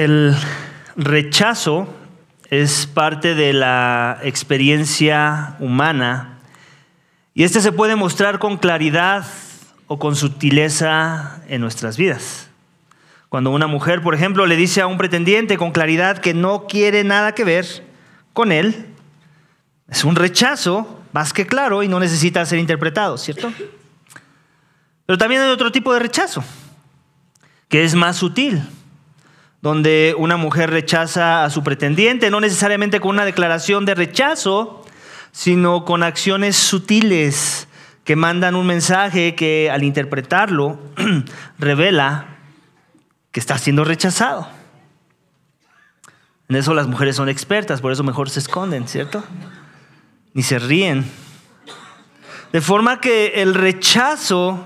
El rechazo es parte de la experiencia humana y este se puede mostrar con claridad o con sutileza en nuestras vidas. Cuando una mujer, por ejemplo, le dice a un pretendiente con claridad que no quiere nada que ver con él, es un rechazo más que claro y no necesita ser interpretado, ¿cierto? Pero también hay otro tipo de rechazo, que es más sutil, donde una mujer rechaza a su pretendiente, no necesariamente con una declaración de rechazo, sino con acciones sutiles que mandan un mensaje que al interpretarlo revela que está siendo rechazado. En eso las mujeres son expertas, por eso mejor se esconden, ¿cierto? Ni se ríen. De forma que el rechazo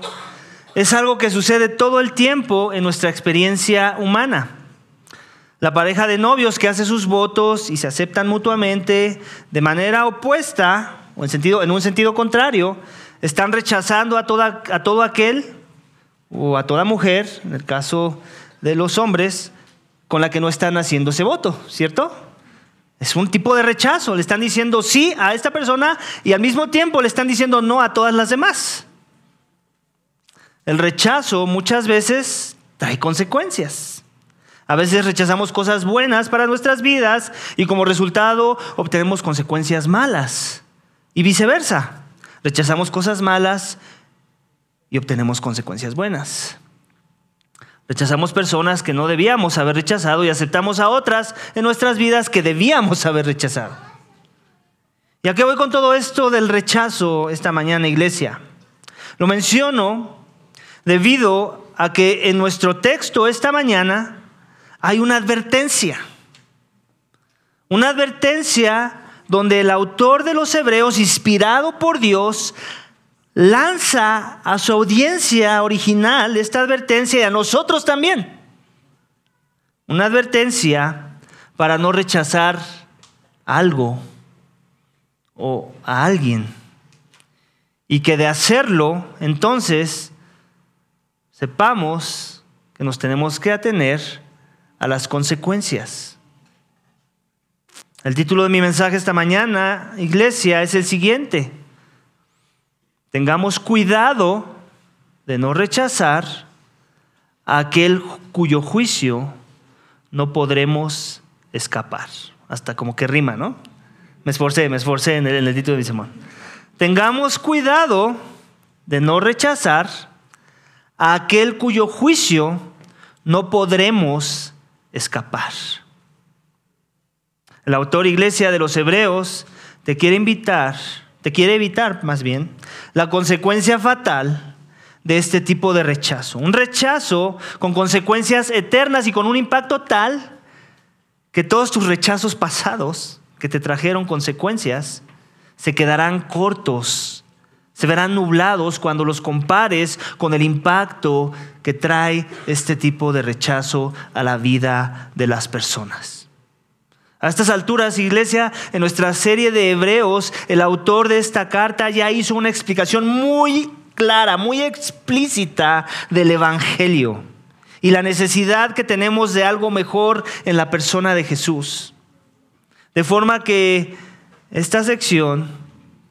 es algo que sucede todo el tiempo en nuestra experiencia humana. La pareja de novios que hace sus votos y se aceptan mutuamente de manera opuesta o en, sentido, en un sentido contrario, están rechazando a, toda, a todo aquel o a toda mujer, en el caso de los hombres, con la que no están haciendo ese voto, ¿cierto? Es un tipo de rechazo. Le están diciendo sí a esta persona y al mismo tiempo le están diciendo no a todas las demás. El rechazo muchas veces trae consecuencias. A veces rechazamos cosas buenas para nuestras vidas y como resultado obtenemos consecuencias malas. Y viceversa. Rechazamos cosas malas y obtenemos consecuencias buenas. Rechazamos personas que no debíamos haber rechazado y aceptamos a otras en nuestras vidas que debíamos haber rechazado. ¿Y a qué voy con todo esto del rechazo esta mañana, iglesia? Lo menciono debido a que en nuestro texto esta mañana hay una advertencia. Una advertencia donde el autor de los Hebreos, inspirado por Dios, lanza a su audiencia original esta advertencia y a nosotros también. Una advertencia para no rechazar algo o a alguien. Y que de hacerlo, entonces, sepamos que nos tenemos que atener a las consecuencias. El título de mi mensaje esta mañana, iglesia, es el siguiente. Tengamos cuidado de no rechazar a aquel cuyo juicio no podremos escapar. Hasta como que rima, ¿no? Me esforcé, me esforcé en el, título de mi sermón. Tengamos cuidado de no rechazar a aquel cuyo juicio no podremos escapar. El autor iglesia de los Hebreos te quiere invitar te quiere evitar más bien la consecuencia fatal de este tipo de rechazo. Un rechazo con consecuencias eternas y con un impacto tal que todos tus rechazos pasados que te trajeron consecuencias se quedarán cortos, se verán nublados cuando los compares con el impacto que trae este tipo de rechazo a la vida de las personas. A estas alturas, iglesia, en nuestra serie de Hebreos, el autor de esta carta ya hizo una explicación muy clara, muy explícita del Evangelio y la necesidad que tenemos de algo mejor en la persona de Jesús. De forma que esta sección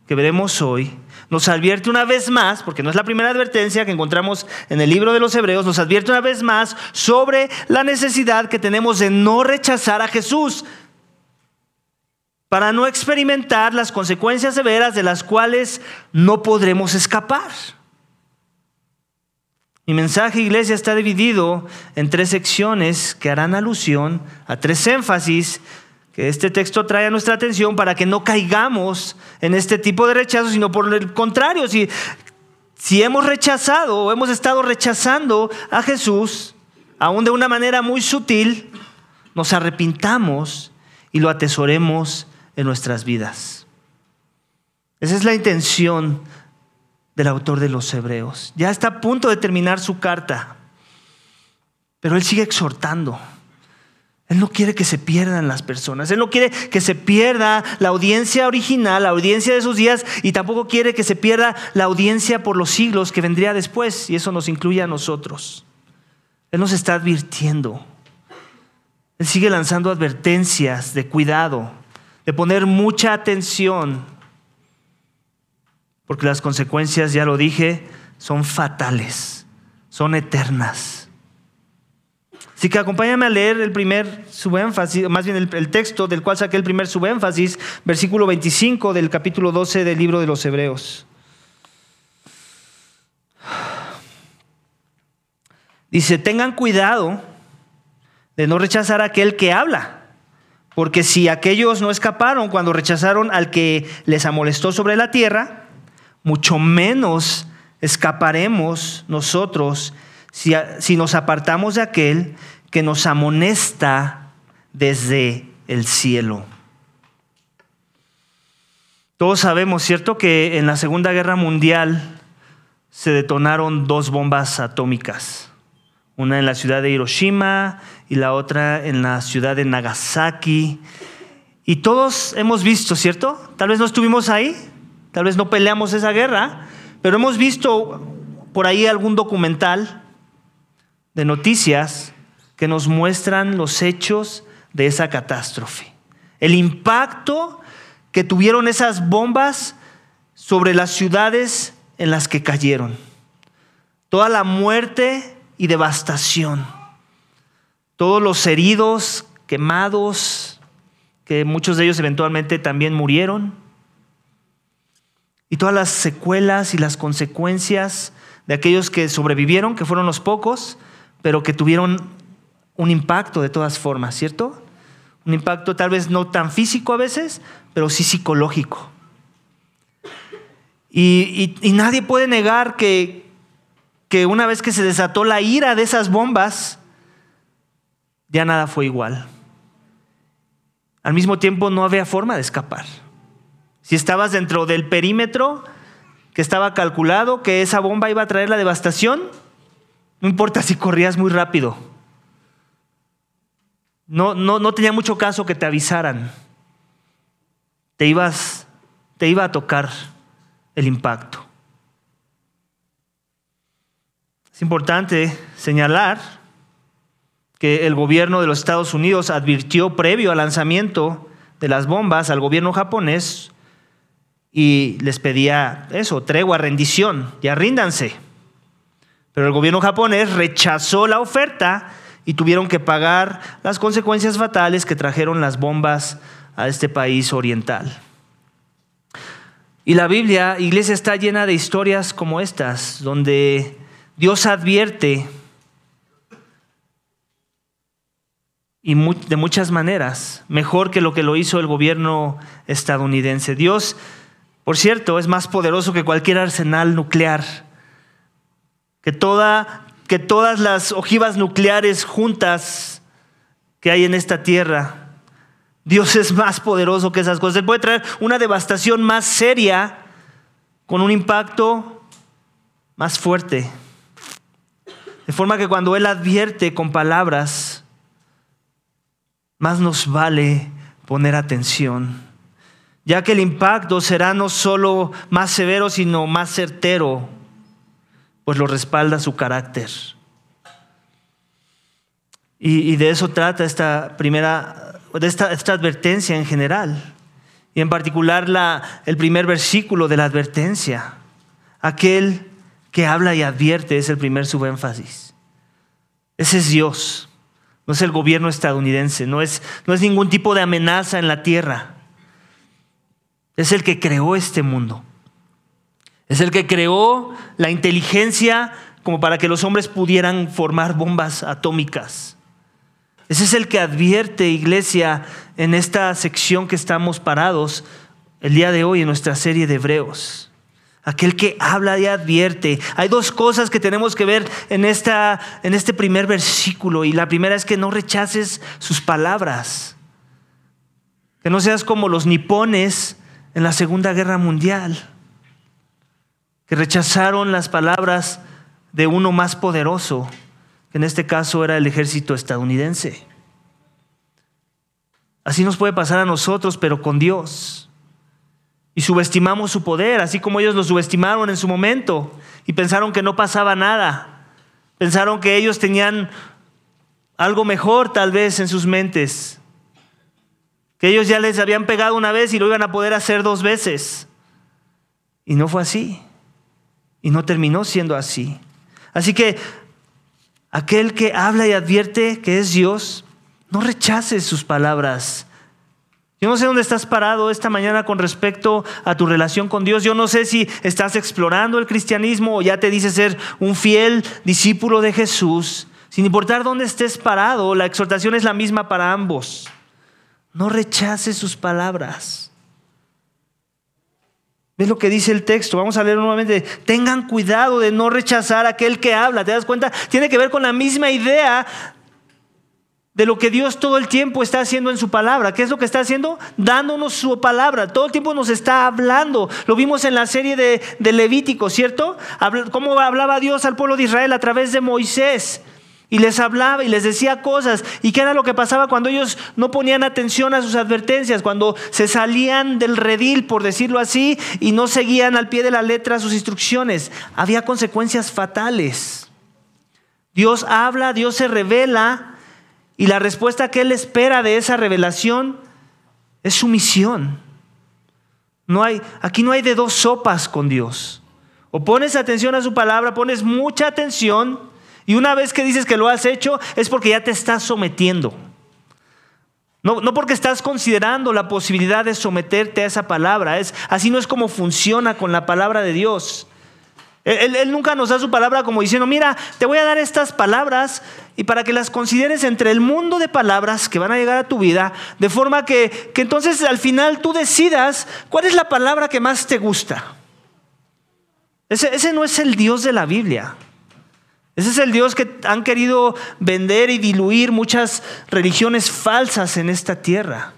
que veremos hoy nos advierte una vez más, porque no es la primera advertencia que encontramos en el libro de los Hebreos, nos advierte una vez más sobre la necesidad que tenemos de no rechazar a Jesús, para no experimentar las consecuencias severas de las cuales no podremos escapar. Mi mensaje, iglesia, está dividido en tres secciones que harán alusión a tres énfasis que este texto trae nuestra atención para que no caigamos en este tipo de rechazo, sino por el contrario, si, si hemos rechazado o hemos estado rechazando a Jesús, aún de una manera muy sutil, nos arrepintamos y lo atesoremos en nuestras vidas. Esa es la intención del autor de los Hebreos. Ya está a punto de terminar su carta, pero él sigue exhortando. Él no quiere que se pierdan las personas. Él no quiere que se pierda la audiencia original, la audiencia de sus días, y tampoco quiere que se pierda la audiencia por los siglos que vendría después, y eso nos incluye a nosotros. Él nos está advirtiendo Él sigue lanzando advertencias de cuidado, de poner mucha atención, porque las consecuencias, ya lo dije, son fatales, son eternas. Así que acompáñame a leer el primer subénfasis, más bien el, texto del cual saqué el primer subénfasis, versículo 25 del capítulo 12 del libro de los Hebreos. Dice, tengan cuidado de no rechazar a aquel que habla, porque si aquellos no escaparon cuando rechazaron al que les amolestó sobre la tierra, mucho menos escaparemos nosotros si, nos apartamos de aquel que nos amonesta desde el cielo. Todos sabemos, ¿cierto?, que en la Segunda Guerra Mundial se detonaron dos bombas atómicas, una en la ciudad de Hiroshima y la otra en la ciudad de Nagasaki. Y todos hemos visto, ¿cierto? Tal vez no estuvimos ahí, tal vez no peleamos esa guerra, pero hemos visto por ahí algún documental de noticias que nos muestran los hechos de esa catástrofe. El impacto que tuvieron esas bombas sobre las ciudades en las que cayeron. Toda la muerte y devastación. Todos los heridos, quemados, que muchos de ellos eventualmente también murieron. Y todas las secuelas y las consecuencias de aquellos que sobrevivieron, que fueron los pocos, pero que tuvieron un impacto de todas formas, ¿cierto? Un impacto tal vez no tan físico a veces, pero sí psicológico. Y, nadie puede negar que, que una vez que se desató la ira de esas bombas, ya nada fue igual. Al mismo tiempo no había forma de escapar. Si estabas dentro del perímetro que estaba calculado que esa bomba iba a traer la devastación, no importa si corrías muy rápido. No, no, no tenía mucho caso que te avisaran. Te, ibas, te iba a tocar el impacto. Es importante señalar que el gobierno de los Estados Unidos advirtió previo al lanzamiento de las bombas al gobierno japonés y les pedía eso, tregua, rendición, ya ríndanse. Pero el gobierno japonés rechazó la oferta y tuvieron que pagar las consecuencias fatales que trajeron las bombas a este país oriental. Y la Biblia, iglesia, está llena de historias como estas, donde Dios advierte y de muchas maneras, mejor que lo que lo hizo el gobierno estadounidense. Dios, por cierto, es más poderoso que cualquier arsenal nuclear que, toda, que todas las ojivas nucleares juntas que hay en esta tierra, Dios es más poderoso que esas cosas. Él puede traer una devastación más seria con un impacto más fuerte. De forma que cuando Él advierte con palabras, más nos vale poner atención, ya que el impacto será no solo más severo, sino más certero pues lo respalda su carácter. Y, de eso trata esta primera, de esta, advertencia en general. Y en particular la, el primer versículo de la advertencia. Aquel que habla y advierte es el primer subénfasis. Ese es Dios, no es el gobierno estadounidense, no es, no es ningún tipo de amenaza en la tierra. Es el que creó este mundo. Es el que creó la inteligencia como para que los hombres pudieran formar bombas atómicas. Ese es el que advierte, iglesia, en esta sección que estamos parados el día de hoy en nuestra serie de Hebreos. Aquel que habla y advierte. Hay dos cosas que tenemos que ver en, esta, en este primer versículo. Y la primera es que no rechaces sus palabras. Que no seas como los nipones en la Segunda Guerra Mundial que rechazaron las palabras de uno más poderoso, que en este caso era el ejército estadounidense. Así nos puede pasar a nosotros, pero con Dios. Y subestimamos su poder, así como ellos lo subestimaron en su momento y pensaron que no pasaba nada. Pensaron que ellos tenían algo mejor tal vez en sus mentes. Que ellos ya les habían pegado una vez y lo iban a poder hacer dos veces. Y no fue así. Y no terminó siendo así. Así que aquel que habla y advierte que es Dios, no rechaces sus palabras. Yo no sé dónde estás parado esta mañana con respecto a tu relación con Dios. Yo no sé si estás explorando el cristianismo o ya te dices ser un fiel discípulo de Jesús. Sin importar dónde estés parado, la exhortación es la misma para ambos. No rechaces sus palabras. ¿Ves lo que dice el texto? Vamos a leer nuevamente. Tengan cuidado de no rechazar a aquel que habla. ¿Te das cuenta? Tiene que ver con la misma idea de lo que Dios todo el tiempo está haciendo en su palabra. ¿Qué es lo que está haciendo? Dándonos su palabra. Todo el tiempo nos está hablando. Lo vimos en la serie de, de Levítico, ¿cierto? Cómo hablaba Dios al pueblo de Israel a través de Moisés. Y les hablaba y les decía cosas. ¿Y qué era lo que pasaba cuando ellos no ponían atención a sus advertencias? Cuando se salían del redil, por decirlo así, y no seguían al pie de la letra sus instrucciones. Había consecuencias fatales. Dios habla, Dios se revela, y la respuesta que Él espera de esa revelación es sumisión. No hay, aquí no hay de dos sopas con Dios. O pones atención a su palabra, pones mucha atención y una vez que dices que lo has hecho, es porque ya te estás sometiendo. No, no, porque estás considerando la posibilidad de someterte a esa palabra. Es, así no es como funciona con la palabra de Dios. Él, él, nunca nos da su palabra como diciendo, mira, te voy a dar estas palabras y para que las consideres entre el mundo de palabras que van a llegar a tu vida, de forma que, que entonces al final tú decidas cuál es la palabra que más te gusta. Ese, ese no es el Dios de la Biblia. Ese es el Dios que han querido vender y diluir muchas religiones falsas en esta tierra.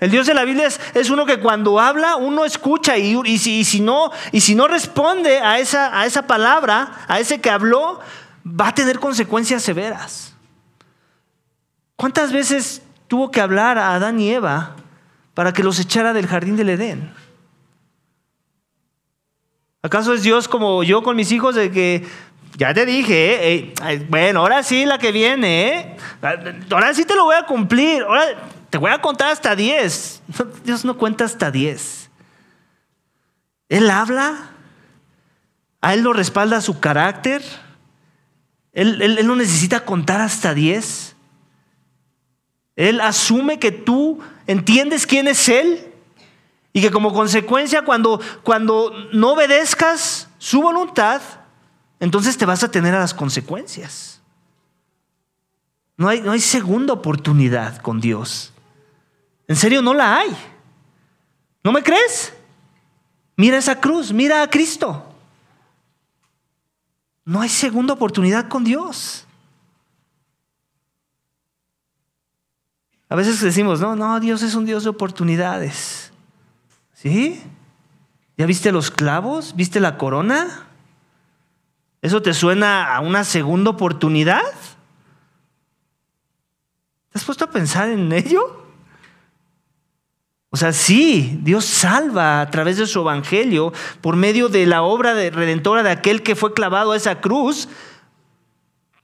El Dios de la Biblia es, uno que cuando habla uno escucha y, y, si, no, y si no responde a esa, a esa palabra, a ese que habló, va a tener consecuencias severas. ¿Cuántas veces tuvo que hablar a Adán y Eva para que los echara del jardín del Edén? ¿Acaso es Dios como yo con mis hijos de que ya te dije, eh, eh, bueno, ahora sí la que viene, ¿eh? ahora sí te lo voy a cumplir, ahora te voy a contar hasta 10. Dios no cuenta hasta 10. Él habla, a él lo respalda su carácter, él, él no necesita contar hasta 10. Él asume que tú entiendes quién es Él y que como consecuencia cuando, cuando no obedezcas su voluntad, entonces te vas a tener a las consecuencias. No hay, no hay segunda oportunidad con Dios. En serio, no la hay. ¿No me crees? Mira esa cruz, mira a Cristo. No hay segunda oportunidad con Dios. A veces decimos, no, no, Dios es un Dios de oportunidades. ¿Sí? ¿Ya viste los clavos? ¿Viste la corona? ¿Eso te suena a una segunda oportunidad? ¿Te has puesto a pensar en ello? O sea, sí, Dios salva a través de su evangelio por medio de la obra de redentora de aquel que fue clavado a esa cruz,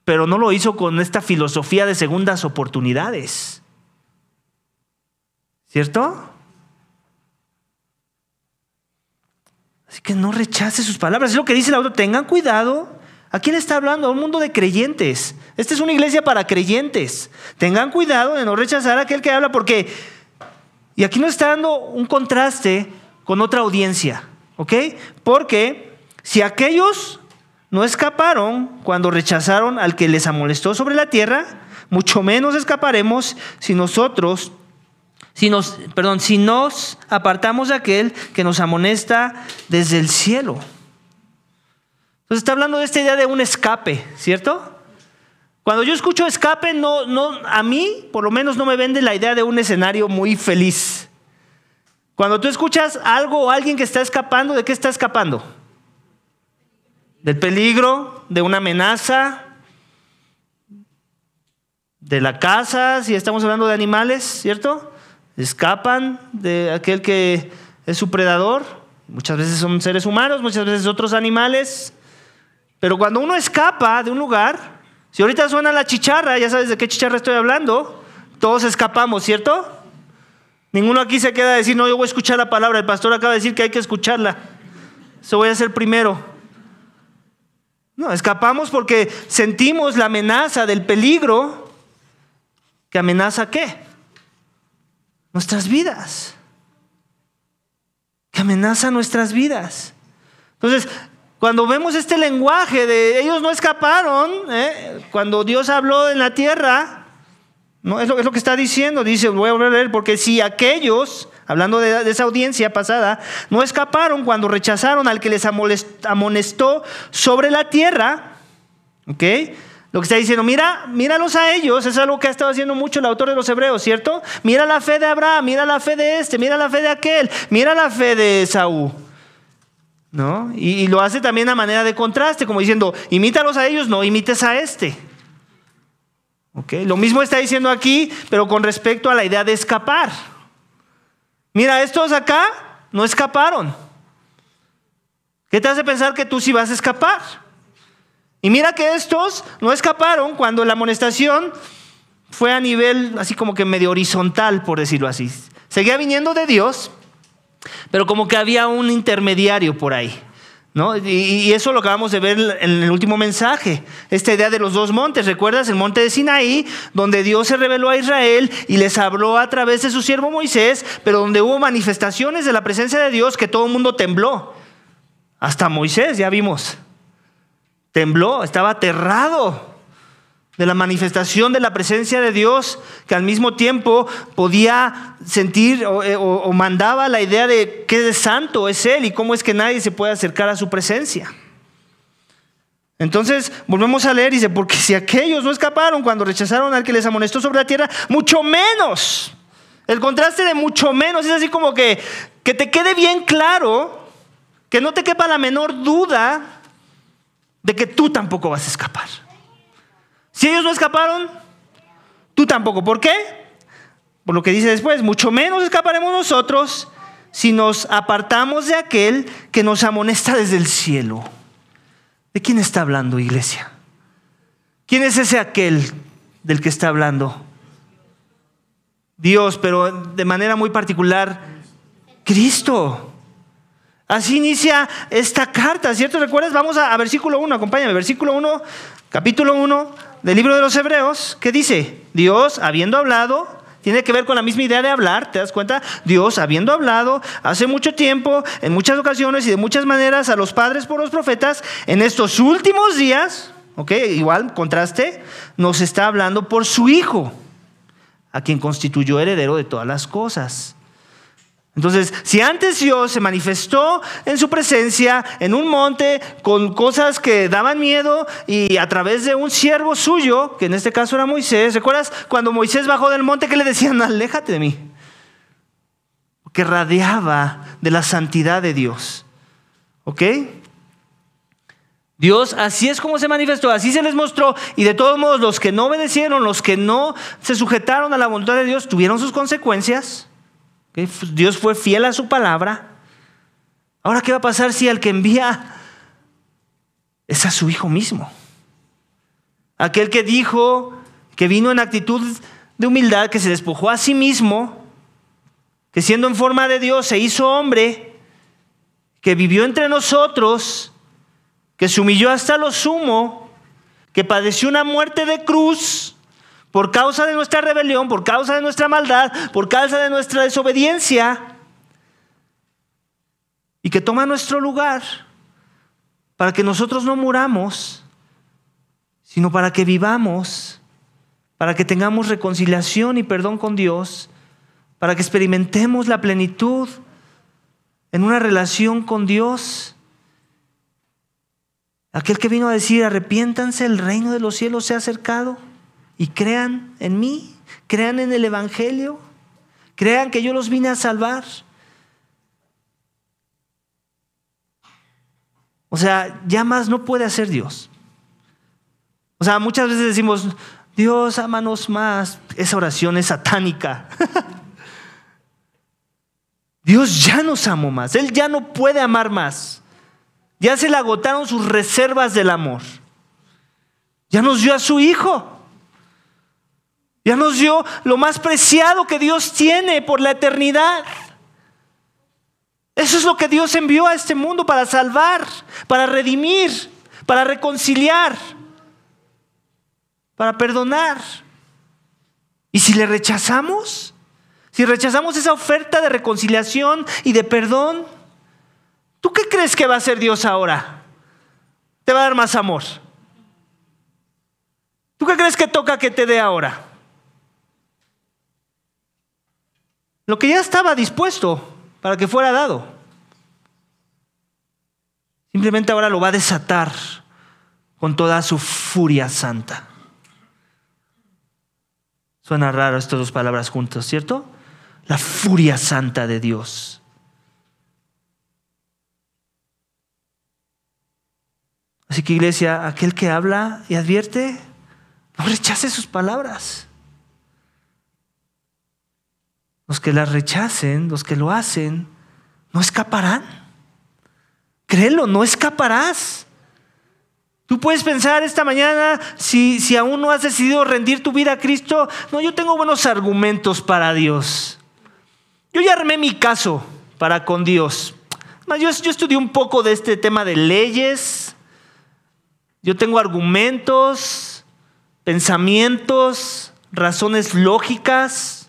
pero no lo hizo con esta filosofía de segundas oportunidades. ¿Cierto? Así que no rechace sus palabras. Es lo que dice el autor. Tengan cuidado. ¿A quién está hablando? A un mundo de creyentes. Esta es una iglesia para creyentes. Tengan cuidado de no rechazar a aquel que habla porque... Y aquí nos está dando un contraste con otra audiencia. ¿Ok? Porque si aquellos no escaparon cuando rechazaron al que les amolestó sobre la tierra, mucho menos escaparemos si nosotros si nos, perdón, si nos apartamos de aquel que nos amonesta desde el cielo. Entonces está hablando de esta idea de un escape, ¿cierto? Cuando yo escucho escape, no, no, a mí por lo menos no me vende la idea de un escenario muy feliz. Cuando tú escuchas algo o alguien que está escapando, ¿de qué está escapando? Del peligro, de una amenaza, de la casa, si estamos hablando de animales, ¿cierto? Escapan de aquel que es su predador. Muchas veces son seres humanos, muchas veces otros animales. Pero cuando uno escapa de un lugar, Si ahorita suena la chicharra, ya sabes de qué chicharra estoy hablando, todos escapamos, ¿cierto? Ninguno aquí se queda a decir, no, yo voy a escuchar la palabra. El pastor acaba de decir que hay que escucharla. Eso voy a hacer primero. No, escapamos porque sentimos la amenaza del peligro que amenaza qué? Nuestras vidas. Que amenaza nuestras vidas. Entonces, cuando vemos este lenguaje de ellos no escaparon, ¿eh? cuando Dios habló en la tierra, no es lo, es lo, que está diciendo, dice, voy a volver a leer, porque si aquellos, hablando de, de, esa audiencia pasada, no escaparon cuando rechazaron al que les amonestó sobre la tierra, ¿ok? Lo que está diciendo, mira, míralos a ellos, es algo que ha estado haciendo mucho el autor de los Hebreos, ¿cierto? Mira la fe de Abraham, mira la fe de este, mira la fe de aquel, mira la fe de Saúl. ¿No? Y, lo hace también a manera de contraste, como diciendo, imítalos a ellos, no imites a este. Okay. Lo mismo está diciendo aquí, pero con respecto a la idea de escapar. Mira, estos acá no escaparon. ¿Qué te hace pensar que tú sí vas a escapar? Y mira que estos no escaparon cuando la amonestación fue a nivel así como que medio horizontal, por decirlo así. Seguía viniendo de Dios, pero como que había un intermediario por ahí. ¿No? Y, eso lo acabamos de ver en el último mensaje, esta idea de los dos montes, ¿recuerdas? El monte de Sinaí, donde Dios se reveló a Israel y les habló a través de su siervo Moisés, pero donde hubo manifestaciones de la presencia de Dios que todo el mundo tembló. Hasta Moisés, ya vimos, tembló, estaba aterrado de la manifestación de la presencia de Dios, que al mismo tiempo podía sentir o, o, mandaba la idea de qué santo es Él y cómo es que nadie se puede acercar a su presencia. Entonces, volvemos a leer y dice, porque si aquellos no escaparon cuando rechazaron al que les amonestó sobre la tierra, mucho menos. El contraste de mucho menos es así como que, que te quede bien claro, que no te quepa la menor duda de que tú tampoco vas a escapar. Si ellos no escaparon, tú tampoco. ¿Por qué? Por lo que dice después, mucho menos escaparemos nosotros si nos apartamos de aquel que nos amonesta desde el cielo. ¿De quién está hablando, iglesia? ¿Quién es ese aquel del que está hablando? Dios, pero de manera muy particular, Cristo. Así inicia esta carta, ¿cierto? ¿Recuerdas? Vamos a, versículo 1, acompáñame, versículo 1, capítulo 1 del libro de los Hebreos, ¿qué dice? Dios, habiendo hablado, tiene que ver con la misma idea de hablar, ¿te das cuenta? Dios, habiendo hablado hace mucho tiempo, en muchas ocasiones y de muchas maneras a los padres por los profetas, en estos últimos días, ¿ok? Igual, contraste, nos está hablando por su Hijo, a quien constituyó heredero de todas las cosas. Entonces, si antes Dios se manifestó en su presencia en un monte con cosas que daban miedo y a través de un siervo suyo, que en este caso era Moisés, ¿recuerdas cuando Moisés bajó del monte que le decían, aléjate de mí? Que radiaba de la santidad de Dios. ¿Ok? Dios así es como se manifestó, así se les mostró y de todos modos los que no obedecieron, los que no se sujetaron a la voluntad de Dios, tuvieron sus consecuencias. Dios fue fiel a su palabra. Ahora, ¿qué va a pasar si el que envía es a su hijo mismo? Aquel que dijo que vino en actitud de humildad, que se despojó a sí mismo, que siendo en forma de Dios se hizo hombre, que vivió entre nosotros, que se humilló hasta lo sumo, que padeció una muerte de cruz por causa de nuestra rebelión, por causa de nuestra maldad, por causa de nuestra desobediencia, y que toma nuestro lugar para que nosotros no muramos, sino para que vivamos, para que tengamos reconciliación y perdón con Dios, para que experimentemos la plenitud en una relación con Dios. Aquel que vino a decir, arrepiéntanse, el reino de los cielos se ha acercado y crean en mí, crean en el Evangelio, crean que yo los vine a salvar. O sea, ya más no puede hacer Dios. O sea, muchas veces decimos, Dios, ámanos más. Esa oración es satánica. Dios ya nos amó más. Él ya no puede amar más. Ya se le agotaron sus reservas del amor. Ya nos dio a su Hijo. Ya nos dio lo más preciado que Dios tiene por la eternidad. Eso es lo que Dios envió a este mundo para salvar, para redimir, para reconciliar, para perdonar. Y si le rechazamos, si rechazamos esa oferta de reconciliación y de perdón, ¿tú qué crees que va a hacer Dios ahora? Te va a dar más amor. ¿Tú qué crees que toca que te dé ahora? Lo que ya estaba dispuesto para que fuera dado. Simplemente ahora lo va a desatar con toda su furia santa. Suena raro estas dos palabras juntas, ¿cierto? La furia santa de Dios. Así que iglesia, aquel que habla y advierte, no rechace sus palabras. Los que las rechacen, los que lo hacen, no escaparán. Créelo, no escaparás. Tú puedes pensar esta mañana, si, si aún no has decidido rendir tu vida a Cristo, no, yo tengo buenos argumentos para Dios. Yo ya armé mi caso para con Dios. Yo, yo estudié un poco de este tema de leyes. Yo tengo argumentos, pensamientos, razones lógicas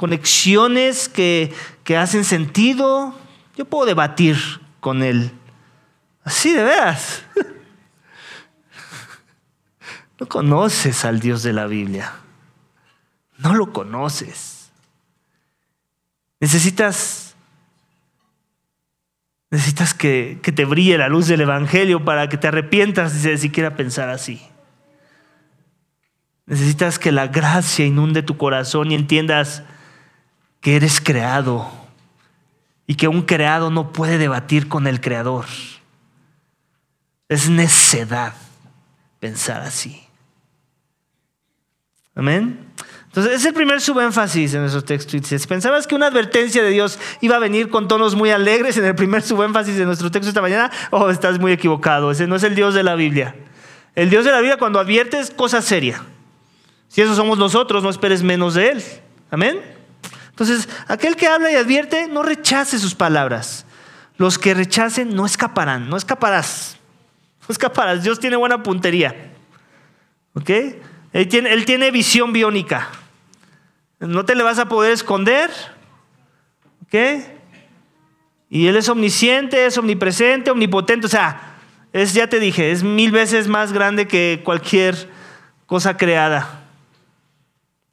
conexiones que, hacen sentido. Yo puedo debatir con él. Así de veras. No conoces al Dios de la Biblia. No lo conoces. Necesitas, necesitas que, que, te brille la luz del Evangelio para que te arrepientas de siquiera pensar así. Necesitas que la gracia inunde tu corazón y entiendas que eres creado y que un creado no puede debatir con el creador. Es necedad pensar así. Amén. Entonces, es el primer subénfasis en nuestro texto. Si pensabas que una advertencia de Dios iba a venir con tonos muy alegres en el primer subénfasis de nuestro texto esta mañana, oh, estás muy equivocado. Ese no es el Dios de la Biblia. El Dios de la Biblia, cuando advierte, es cosa seria. Si eso somos nosotros, no esperes menos de Él. Amén. Entonces, aquel que habla y advierte, no rechace sus palabras. Los que rechacen no escaparán, no escaparás. No escaparás. Dios tiene buena puntería. ¿Ok? Él tiene, él tiene visión biónica. No te le vas a poder esconder. ¿Ok? Y Él es omnisciente, es omnipresente, omnipotente. O sea, es, ya te dije, es mil veces más grande que cualquier cosa creada.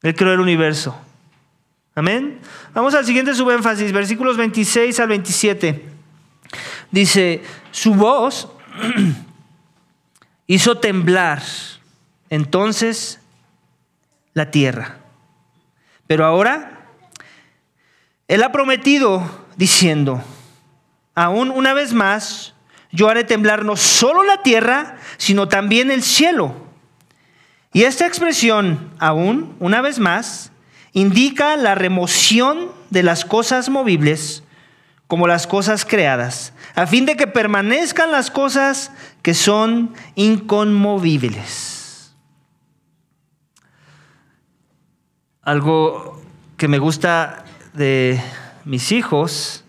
Él creó el universo. Amén. Vamos al siguiente subénfasis, versículos 26 al 27. Dice, su voz hizo temblar entonces la tierra. Pero ahora, Él ha prometido diciendo, aún una vez más, yo haré temblar no solo la tierra, sino también el cielo. Y esta expresión, aún una vez más, indica la remoción de las cosas movibles como las cosas creadas, a fin de que permanezcan las cosas que son inconmovibles. Algo que me gusta de mis hijos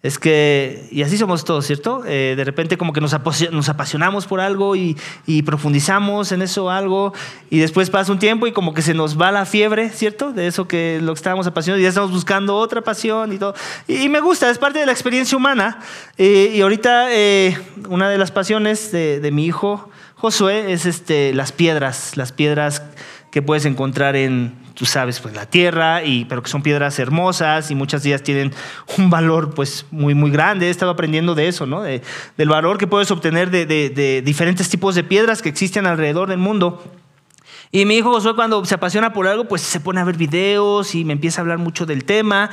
es que, y así somos todos, ¿cierto? Eh, de repente como que nos, apasionamos por algo y, profundizamos en eso algo y después pasa un tiempo y como que se nos va la fiebre, ¿cierto? De eso que lo que estábamos apasionados y ya estamos buscando otra pasión y todo. Y, me gusta, es parte de la experiencia humana. Eh, y ahorita eh, una de las pasiones de, de mi hijo Josué es este, las piedras, las piedras que puedes encontrar en, tú sabes, pues la tierra, y, pero que son piedras hermosas y muchas de ellas tienen un valor pues muy, muy grande. He estado aprendiendo de eso, ¿no? del valor que puedes obtener de, de diferentes tipos de piedras que existen alrededor del mundo. Y mi hijo Josué cuando se apasiona por algo, pues se pone a ver videos y me empieza a hablar mucho del tema.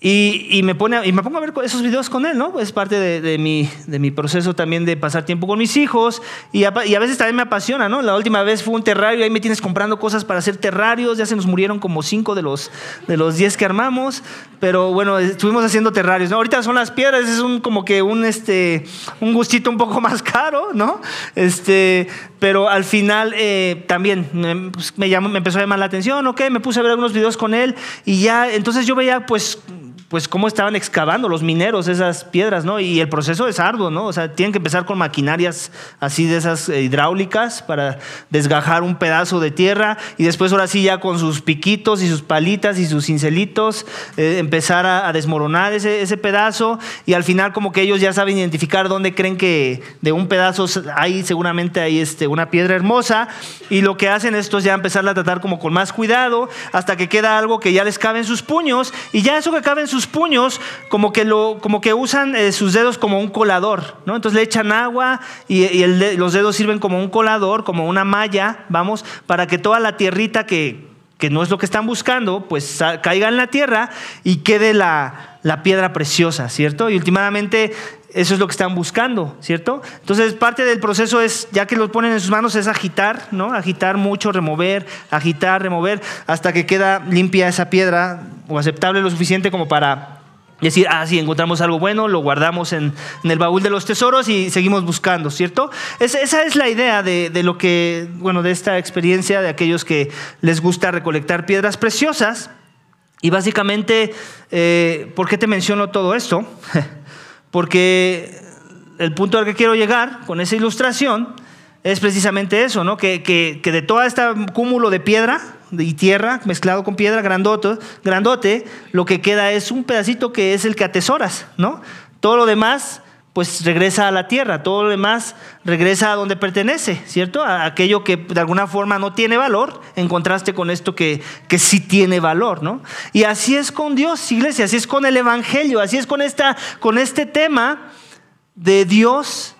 Y, me pone, y me pongo a ver esos videos con él, ¿no? Es parte de, mi, de mi proceso también de pasar tiempo con mis hijos. Y a, veces también me apasiona, ¿no? La última vez fue un terrario, ahí me tienes comprando cosas para hacer terrarios. Ya se nos murieron como cinco de los, de los diez que armamos. pero bueno, estuvimos haciendo terrarios. ¿no? Ahorita son las piedras, es un, como que un, este, un gustito un poco más caro, ¿no? Este, pero al final eh, también me, pues, me, empezó a llamar la atención, ok, me puse a ver unos videos con él y ya, entonces yo veía pues pues cómo estaban excavando los mineros esas piedras, ¿no? Y el proceso es arduo, ¿no? O sea, tienen que empezar con maquinarias así de esas eh, hidráulicas para desgajar un pedazo de tierra y después ahora sí ya con sus piquitos y sus palitas y sus cincelitos eh, empezar a, desmoronar ese, pedazo y al final como que ellos ya saben identificar dónde creen que de un pedazo hay seguramente hay este, una piedra hermosa y lo que hacen estos ya empezar a tratar como con más cuidado hasta que queda algo que ya les cabe en sus puños y ya eso que cabe en sus puños como que, lo, como que usan eh, sus dedos como un colador, ¿no? Entonces le echan agua y, los dedos sirven como un colador, como una malla, vamos, para que toda la tierrita que, que no es lo que están buscando, pues caiga en la tierra y quede la, la piedra preciosa, ¿cierto? Y últimamente eso es lo que están buscando, ¿cierto? Entonces, parte del proceso es, ya que los ponen en sus manos, es agitar, ¿no? Agitar mucho, remover, agitar, remover, hasta que queda limpia esa piedra o aceptable lo suficiente como para decir, ah, sí, encontramos algo bueno, lo guardamos en, el baúl de los tesoros y seguimos buscando, ¿cierto? esa es la idea de, lo que, bueno, de esta experiencia de aquellos que les gusta recolectar piedras preciosas. Y básicamente, eh, ¿por qué te menciono todo esto? Porque el punto al que quiero llegar con esa ilustración es precisamente eso, ¿no? Que, que, de todo este cúmulo de piedra y tierra mezclado con piedra grandote, grandote, lo que queda es un pedacito que es el que atesoras, ¿no? Todo lo demás pues regresa a la tierra, todo lo demás regresa a donde pertenece, ¿cierto? A aquello que de alguna forma no tiene valor, en contraste con esto que, que sí tiene valor, ¿no? Y así es con Dios, iglesia, así es con el Evangelio, así es con, esta, con este tema de Dios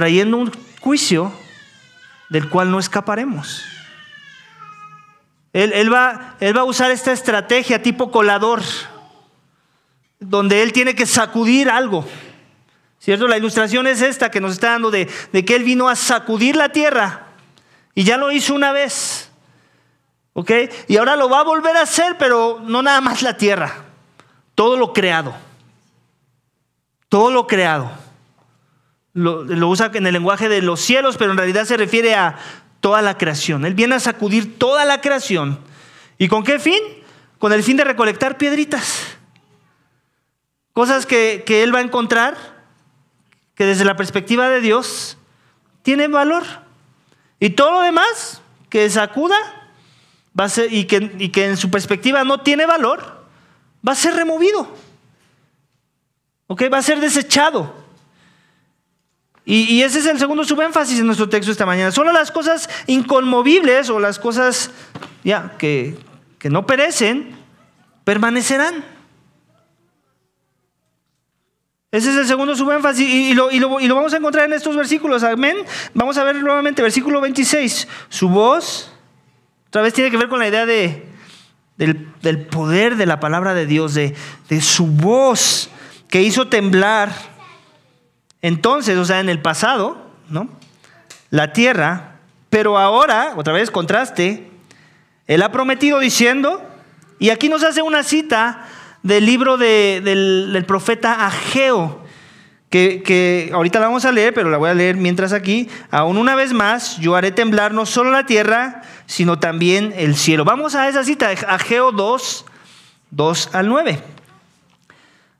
trayendo un juicio del cual no escaparemos. Él, va, él va a usar esta estrategia tipo colador donde él tiene que sacudir algo. ¿Cierto? La ilustración es esta que nos está dando de, que él vino a sacudir la tierra y ya lo hizo una vez. ¿Ok? Y ahora lo va a volver a hacer, pero no nada más la tierra, todo lo creado. Todo lo creado. Lo, usa en el lenguaje de los cielos, pero en realidad se refiere a toda la creación. Él viene a sacudir toda la creación. ¿Y con qué fin? Con el fin de recolectar piedritas. Cosas que, Él va a encontrar que desde la perspectiva de Dios tienen valor. Y todo lo demás que sacuda va a ser, y, que, y que en su perspectiva no tiene valor, va a ser removido. ¿Ok? Va a ser desechado. Y, ese es el segundo subénfasis en nuestro texto esta mañana. Solo las cosas inconmovibles o las cosas que, que no perecen permanecerán. Ese es el segundo subénfasis y, lo, y, lo, y lo vamos a encontrar en estos versículos. Amén. Vamos a ver nuevamente, versículo 26. Su voz, otra vez tiene que ver con la idea de, del, poder de la palabra de Dios, de, de su voz que hizo temblar. Entonces, o sea, en el pasado, ¿no? La tierra, pero ahora, otra vez contraste, Él ha prometido diciendo, y aquí nos hace una cita del libro del, profeta Ageo, que, que, ahorita la vamos a leer, pero la voy a leer mientras aquí. Aún una vez más, yo haré temblar no solo la tierra, sino también el cielo. Vamos a esa cita, Ageo 2, 2 al 9.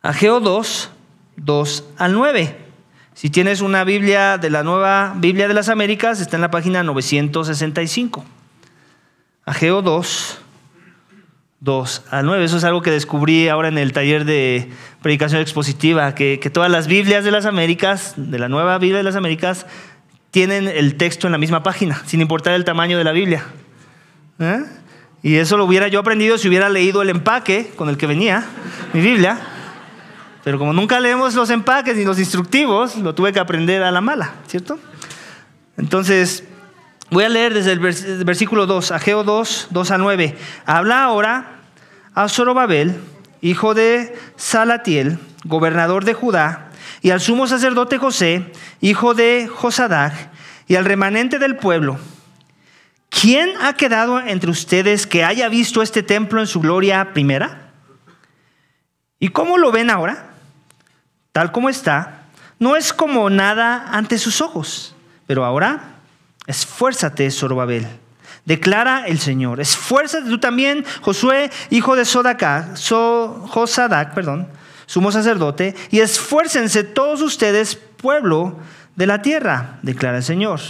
Ageo 2, 2 al 9. Si tienes una Biblia de la nueva Biblia de las Américas, está en la página 965. Ageo 2, 2 al 9. Eso es algo que descubrí ahora en el taller de predicación expositiva, que, todas las Biblias de las Américas, de la nueva Biblia de las Américas, tienen el texto en la misma página, sin importar el tamaño de la Biblia. ¿Eh? Y eso lo hubiera yo aprendido si hubiera leído el empaque con el que venía mi Biblia. Pero como nunca leemos los empaques ni los instructivos, lo tuve que aprender a la mala, ¿cierto? Entonces, Voy a leer desde el versículo 2, Ageo 2, 2 a 9. Habla ahora a Zorobabel, hijo de Salatiel, gobernador de Judá, y al sumo sacerdote José, hijo de Josadac, y al remanente del pueblo, ¿quién ha quedado entre ustedes que haya visto este templo en su gloria primera? ¿Y cómo lo ven ahora? Tal como está, no es como nada ante sus ojos. Pero ahora, esfuérzate, Zorobabel, declara el Señor. Esfuérzate tú también, Josué, hijo de Sodac, so, Josadac, perdón, sumo sacerdote, y esfuércense todos ustedes, pueblo de la tierra, declara el Señor.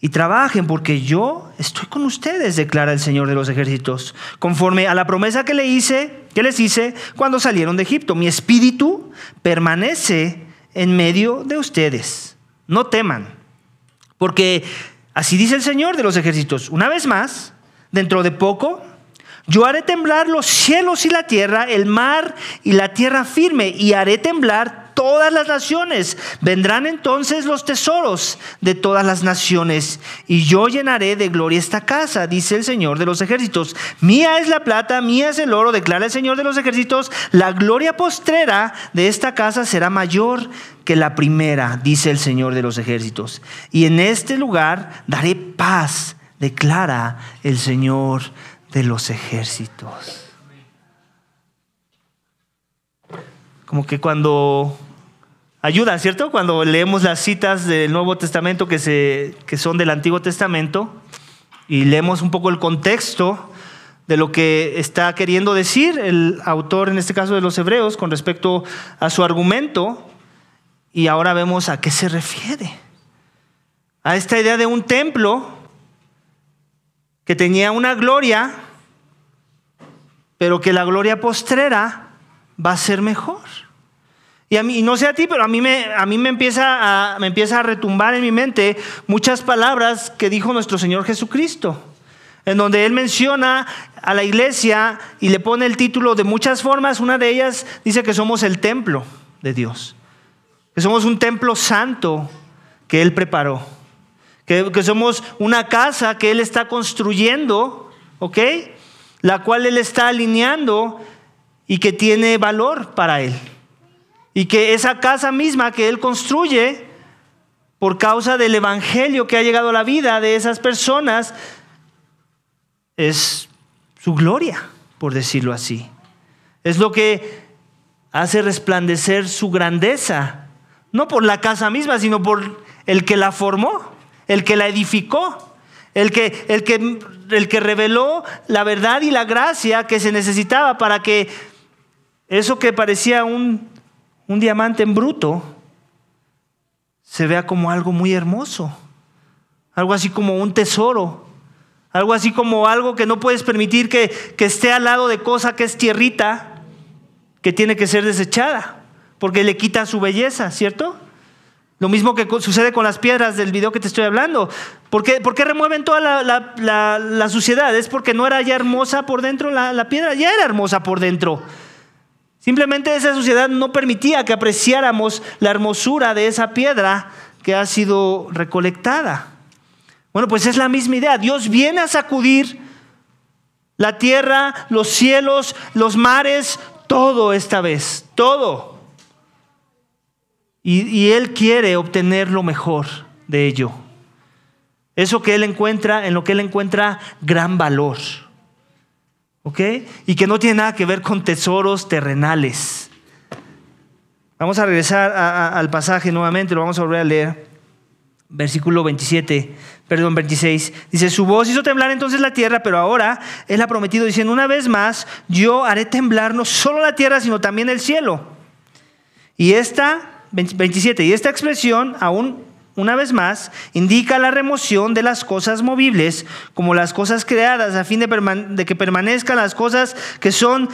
Y trabajen porque yo estoy con ustedes, declara el Señor de los ejércitos, conforme a la promesa que le hice, que les hice cuando salieron de Egipto. Mi espíritu permanece en medio de ustedes. No teman, porque así dice el Señor de los ejércitos, una vez más, dentro de poco yo haré temblar los cielos y la tierra, el mar y la tierra firme, y haré temblar todas las naciones. Vendrán entonces los tesoros de todas las naciones, y yo llenaré de gloria esta casa, dice el Señor de los ejércitos. Mía es la plata, mía es el oro, declara el Señor de los ejércitos. La gloria postrera de esta casa será mayor que la primera, dice el Señor de los ejércitos. Y en este lugar daré paz, declara el Señor de los ejércitos. Como que cuando ayuda, ¿cierto? Cuando leemos las citas del Nuevo Testamento que, se, que son del Antiguo Testamento y leemos un poco el contexto de lo que está queriendo decir el autor, en este caso de los Hebreos, con respecto a su argumento, y ahora vemos a qué se refiere. A esta idea de un templo que tenía una gloria, pero que la gloria postrera va a ser mejor. Y a mí, no sé a ti, pero a mí, me, a mí me, empieza a, me empieza a retumbar en mi mente muchas palabras que dijo nuestro Señor Jesucristo, en donde Él menciona a la iglesia y le pone el título de muchas formas. Una de ellas dice que somos el templo de Dios, que somos un templo santo que Él preparó que, somos una casa que Él está construyendo, ¿ok? La cual Él está alineando y que tiene valor para Él. Y que esa casa misma que Él construye, por causa del Evangelio que ha llegado a la vida de esas personas, es su gloria, por decirlo así. Es lo que hace resplandecer su grandeza, no por la casa misma, sino por el que la formó el que la edificó, el que, el que, el que reveló la verdad y la gracia que se necesitaba para que eso que parecía un, un diamante en bruto se vea como algo muy hermoso, algo así como un tesoro, algo así como algo que no puedes permitir que, que esté al lado de cosa que es tierrita, que tiene que ser desechada, porque le quita su belleza, ¿cierto? Lo mismo que sucede con las piedras del video que te estoy hablando. ¿Por qué, remueven toda la, suciedad? Es porque no era ya hermosa por dentro la, piedra, ya era hermosa por dentro. Simplemente esa suciedad no permitía que apreciáramos la hermosura de esa piedra que ha sido recolectada. Bueno, pues es la misma idea. Dios viene a sacudir la tierra, los cielos, los mares, todo esta vez, todo. Y, Él quiere obtener lo mejor de ello. Eso que Él encuentra, en lo que Él encuentra gran valor. ¿Ok? Y que no tiene nada que ver con tesoros terrenales. Vamos a regresar al pasaje nuevamente, lo vamos a volver a leer. Versículo 27, perdón, 26. Dice, su voz hizo temblar entonces la tierra, pero ahora Él ha prometido diciendo, una vez más, yo haré temblar no solo la tierra, sino también el cielo. Y esta 27. Y esta expresión, aún una vez más, indica la remoción de las cosas movibles como las cosas creadas a fin de, que permanezcan las cosas que son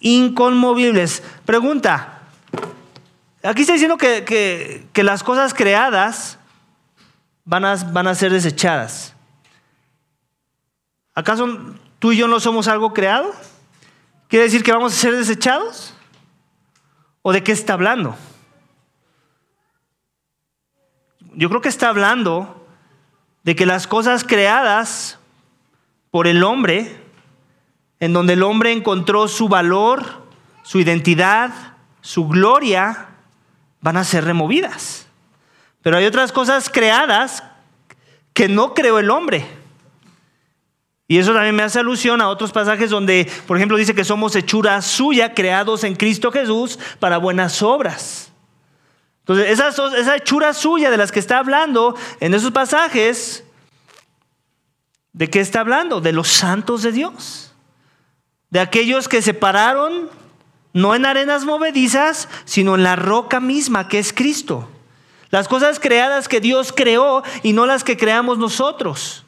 inconmovibles. Pregunta, aquí está diciendo que, las cosas creadas van a, van a ser desechadas. ¿Acaso tú y yo no somos algo creado? ¿Quiere decir que vamos a ser desechados? ¿O de qué está hablando? Yo creo que está hablando de que las cosas creadas por el hombre, en donde el hombre encontró su valor, su identidad, su gloria, van a ser removidas. Pero hay otras cosas creadas que no creó el hombre, Y eso también me hace alusión a otros pasajes donde, por ejemplo, dice que somos hechura suya, creados en Cristo Jesús para buenas obras. Entonces, esa, esa hechura suya de las que está hablando en esos pasajes, ¿de qué está hablando? De los santos de Dios. De aquellos que se pararon no en arenas movedizas, sino en la roca misma que es Cristo. Las cosas creadas que Dios creó y no las que creamos nosotros.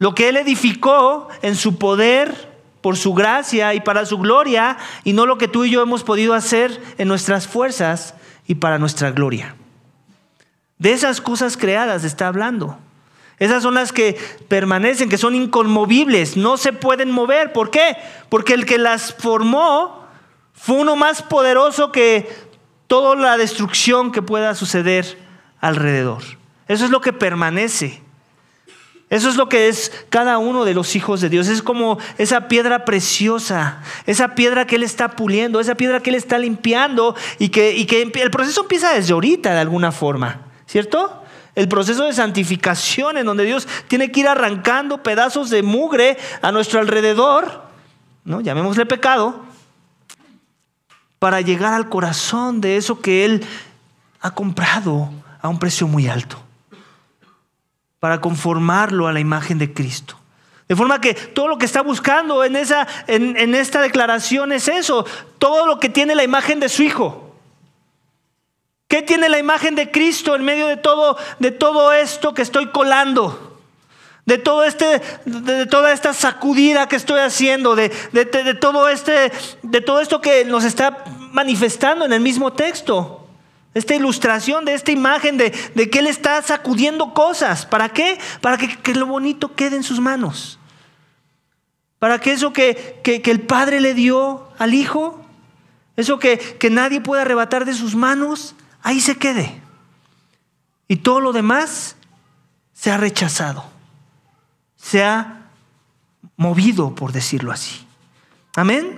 Lo que Él edificó en su poder, por su gracia y para su gloria, y no lo que tú y yo hemos podido hacer en nuestras fuerzas y para nuestra gloria. De esas cosas creadas está hablando. Esas son las que permanecen, que son inconmovibles, no se pueden mover. ¿Por qué? Porque el que las formó fue uno más poderoso que toda la destrucción que pueda suceder alrededor. Eso es lo que permanece. Eso es lo que es cada uno de los hijos de Dios. Es como esa piedra preciosa, esa piedra que Él está puliendo, esa piedra que Él está limpiando y que, el proceso empieza desde ahorita de alguna forma, ¿cierto? El proceso de santificación en donde Dios tiene que ir arrancando pedazos de mugre a nuestro alrededor, ¿no? llamémosle pecado, para llegar al corazón de eso que Él ha comprado a un precio muy alto para conformarlo a la imagen de Cristo. De forma que todo lo que está buscando en, esa, en, esta declaración es eso, todo lo que tiene la imagen de su Hijo. ¿Qué tiene la imagen de Cristo en medio de todo, de todo esto que estoy colando? De, todo este, de, toda esta sacudida que estoy haciendo, de, de, todo este, de todo esto que nos está manifestando en el mismo texto. Esta ilustración de esta imagen de, que Él está sacudiendo cosas. ¿Para qué? Para que, lo bonito quede en sus manos. Para que eso que, el Padre le dio al Hijo, eso que, que nadie puede arrebatar de sus manos, ahí se quede. Y todo lo demás se ha rechazado. Se ha movido, por decirlo así. Amén.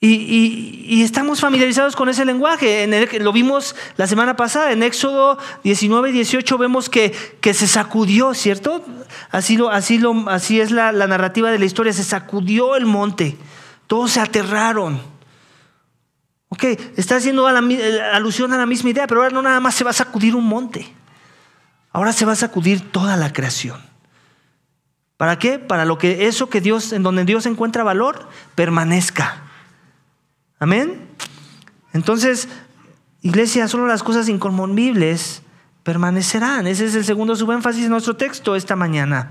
Y, estamos familiarizados con ese lenguaje. En lo vimos la semana pasada, en Éxodo 19 y 18 vemos que, se sacudió, ¿cierto? Así, lo, así, lo, así es la, narrativa de la historia, se sacudió el monte, todos se aterraron. Ok, está haciendo alusión a la misma idea, pero ahora no nada más se va a sacudir un monte, ahora se va a sacudir toda la creación. ¿Para qué? Para lo que eso que Dios, en donde Dios encuentra valor, permanezca Amén. Entonces, iglesia, solo las cosas inconmovibles permanecerán. Ese es el segundo subénfasis de nuestro texto esta mañana.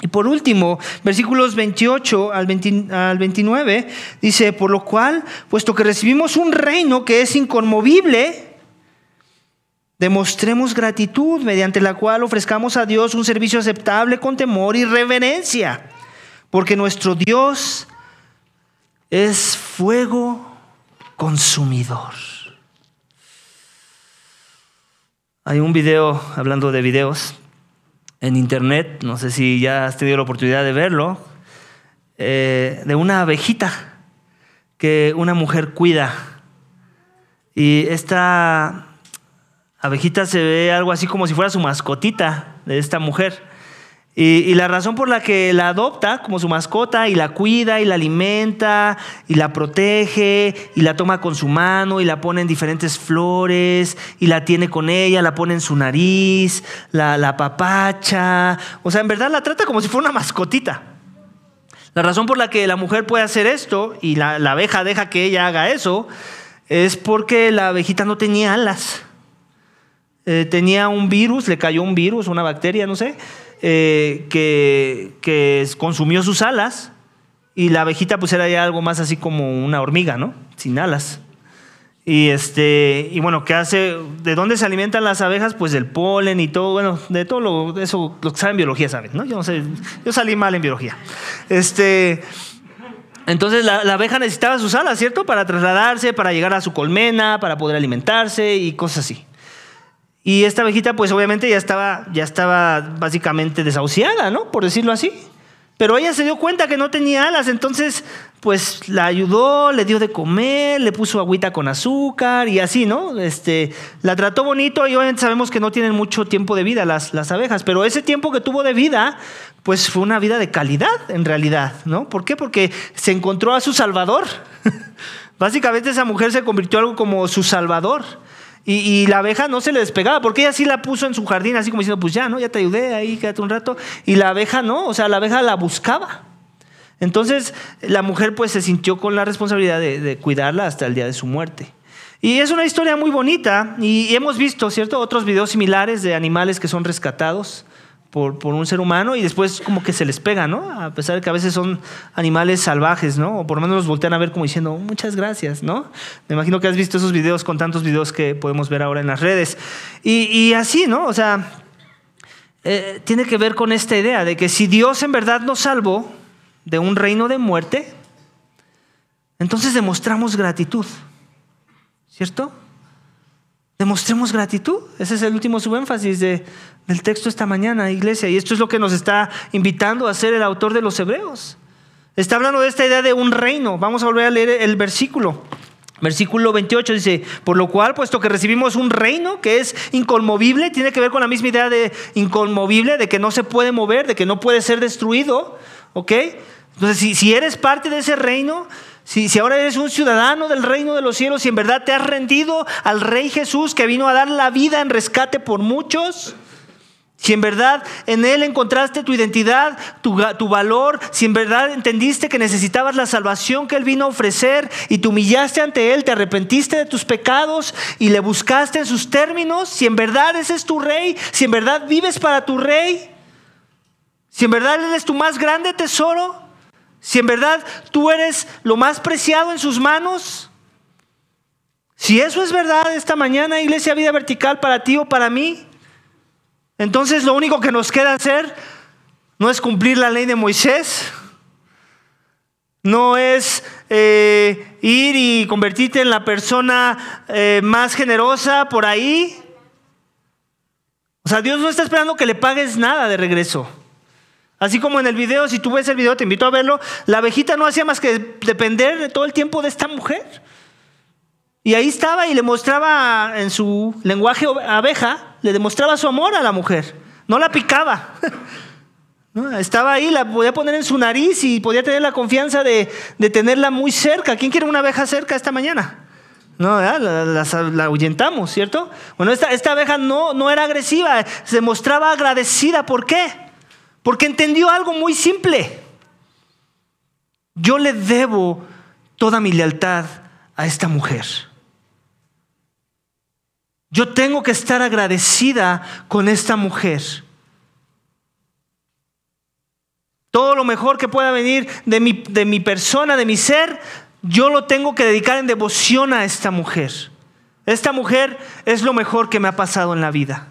Y por último, versículos 28 al, 29, dice, por lo cual, puesto que recibimos un reino que es inconmovible, demostremos gratitud mediante la cual ofrezcamos a Dios un servicio aceptable con temor y reverencia, porque nuestro Dios es fuego consumidor. Hay un video, hablando de videos, en internet, no sé si ya has tenido la oportunidad de verlo, eh, de una abejita que una mujer cuida. Y esta abejita se ve algo así como si fuera su mascotita de esta mujer. Y, la razón por la que la adopta como su mascota y la cuida y la alimenta y la protege y la toma con su mano y la pone en diferentes flores y la tiene con ella, la pone en su nariz, la, la papacha. O sea, en verdad la trata como si fuera una mascotita. La razón por la que la mujer puede hacer esto y la, abeja deja que ella haga eso es porque la abejita no tenía alas. Eh, tenía un virus, le cayó un virus, una bacteria, no sé eh, que, consumió sus alas y la abejita pues era ya algo más así como una hormiga, ¿no? Sin alas. Y, este, y bueno, ¿qué hace? ¿De dónde se alimentan las abejas? Pues del polen y todo, bueno, de todo lo, eso, lo que saben biología saben, ¿no? Yo no sé, yo salí mal en biología. Este, entonces la, la, abeja necesitaba sus alas, ¿cierto? Para trasladarse, para llegar a su colmena, para poder alimentarse y cosas así. Y esta abejita, pues obviamente ya estaba, ya estaba básicamente desahuciada, ¿no? Por decirlo así. Pero ella se dio cuenta que no tenía alas, entonces pues la ayudó, le dio de comer, le puso agüita con azúcar y así, ¿no? Este, la trató bonito y obviamente sabemos que no tienen mucho tiempo de vida las, las abejas, pero ese tiempo que tuvo de vida, pues fue una vida de calidad en realidad, ¿no? ¿Por qué? Porque se encontró a su salvador. Básicamente esa mujer se convirtió en algo como su salvador. Y, la abeja no se le despegaba, porque ella sí la puso en su jardín, así como diciendo, pues ya, ¿no? Ya te ayudé ahí, quédate un rato. Y la abeja no, o sea, la abeja la buscaba. Entonces la mujer pues se sintió con la responsabilidad de, cuidarla hasta el día de su muerte. Y es una historia muy bonita y hemos visto, ¿cierto? Otros videos similares de animales que son rescatados por, por, un ser humano y después como que se les pega, ¿no? A pesar de que a veces son animales salvajes, ¿no? O por lo menos los voltean a ver como diciendo, muchas gracias, ¿no? Me imagino que has visto esos videos con tantos videos que podemos ver ahora en las redes. Y, y así, ¿no? O sea, eh, tiene que ver con esta idea de que si Dios en verdad nos salvó, de un reino de muerte, entonces demostramos gratitud. ¿Cierto? Demostremos gratitud. Ese es el último subénfasis de, del texto esta mañana, iglesia. Y esto es lo que nos está invitando a hacer el autor de los Hebreos. Está hablando de esta idea de un reino. Vamos a volver a leer el versículo. Versículo 28 dice, por lo cual, puesto que recibimos un reino que es inconmovible, tiene que ver con la misma idea de inconmovible, de que no se puede mover, de que no puede ser destruido, ¿ok? Entonces, si, eres parte de ese reino, si, si, ahora eres un ciudadano del reino de los cielos y en verdad te has rendido al Rey Jesús que vino a dar la vida en rescate por muchos, si en verdad en Él encontraste tu identidad, tu, tu, valor, si en verdad entendiste que necesitabas la salvación que Él vino a ofrecer y te humillaste ante Él, te arrepentiste de tus pecados y le buscaste en sus términos, si en verdad ese es tu Rey, si en verdad vives para tu Rey, si en verdad Él es tu más grande tesoro, si en verdad tú eres lo más preciado en sus manos, si eso es verdad esta mañana, Iglesia Vida Vertical, para ti o para mí, entonces lo único que nos queda hacer no es cumplir la ley de Moisés, no es eh, ir y convertirte en la persona eh, más generosa por ahí. O sea, Dios no está esperando que le pagues nada de regreso. Así como en el video, si tú ves el video, te invito a verlo, la abejita no hacía más que depender todo el tiempo de esta mujer. Y ahí estaba y le mostraba en su lenguaje abeja, le demostraba su amor a la mujer. No la picaba. Estaba ahí, la podía poner en su nariz y podía tener la confianza de, tenerla muy cerca. ¿Quién quiere una abeja cerca esta mañana? No, la, ahuyentamos, ¿cierto? Bueno, esta, esta abeja no, no era agresiva, se mostraba agradecida. ¿Por qué? Porque entendió algo muy simple. Yo le debo toda mi lealtad a esta mujer. Yo tengo que estar agradecida con esta mujer. Todo lo mejor que pueda venir de mi, de mi persona, de mi ser, yo lo tengo que dedicar en devoción a esta mujer. Esta mujer es lo mejor que me ha pasado en la vida.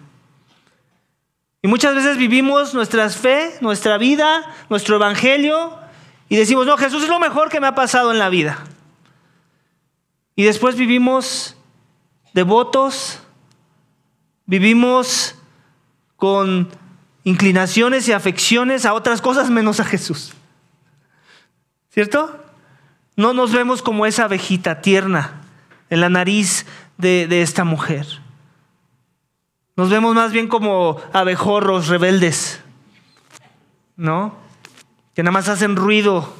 Y muchas veces vivimos nuestra fe, nuestra vida, nuestro evangelio y decimos, no, Jesús es lo mejor que me ha pasado en la vida. Y después vivimos devotos, vivimos con inclinaciones y afecciones a otras cosas menos a Jesús. ¿Cierto? No nos vemos como esa abejita tierna en la nariz de, de esta mujer. Nos vemos más bien como abejorros rebeldes, ¿no? Que nada más hacen ruido,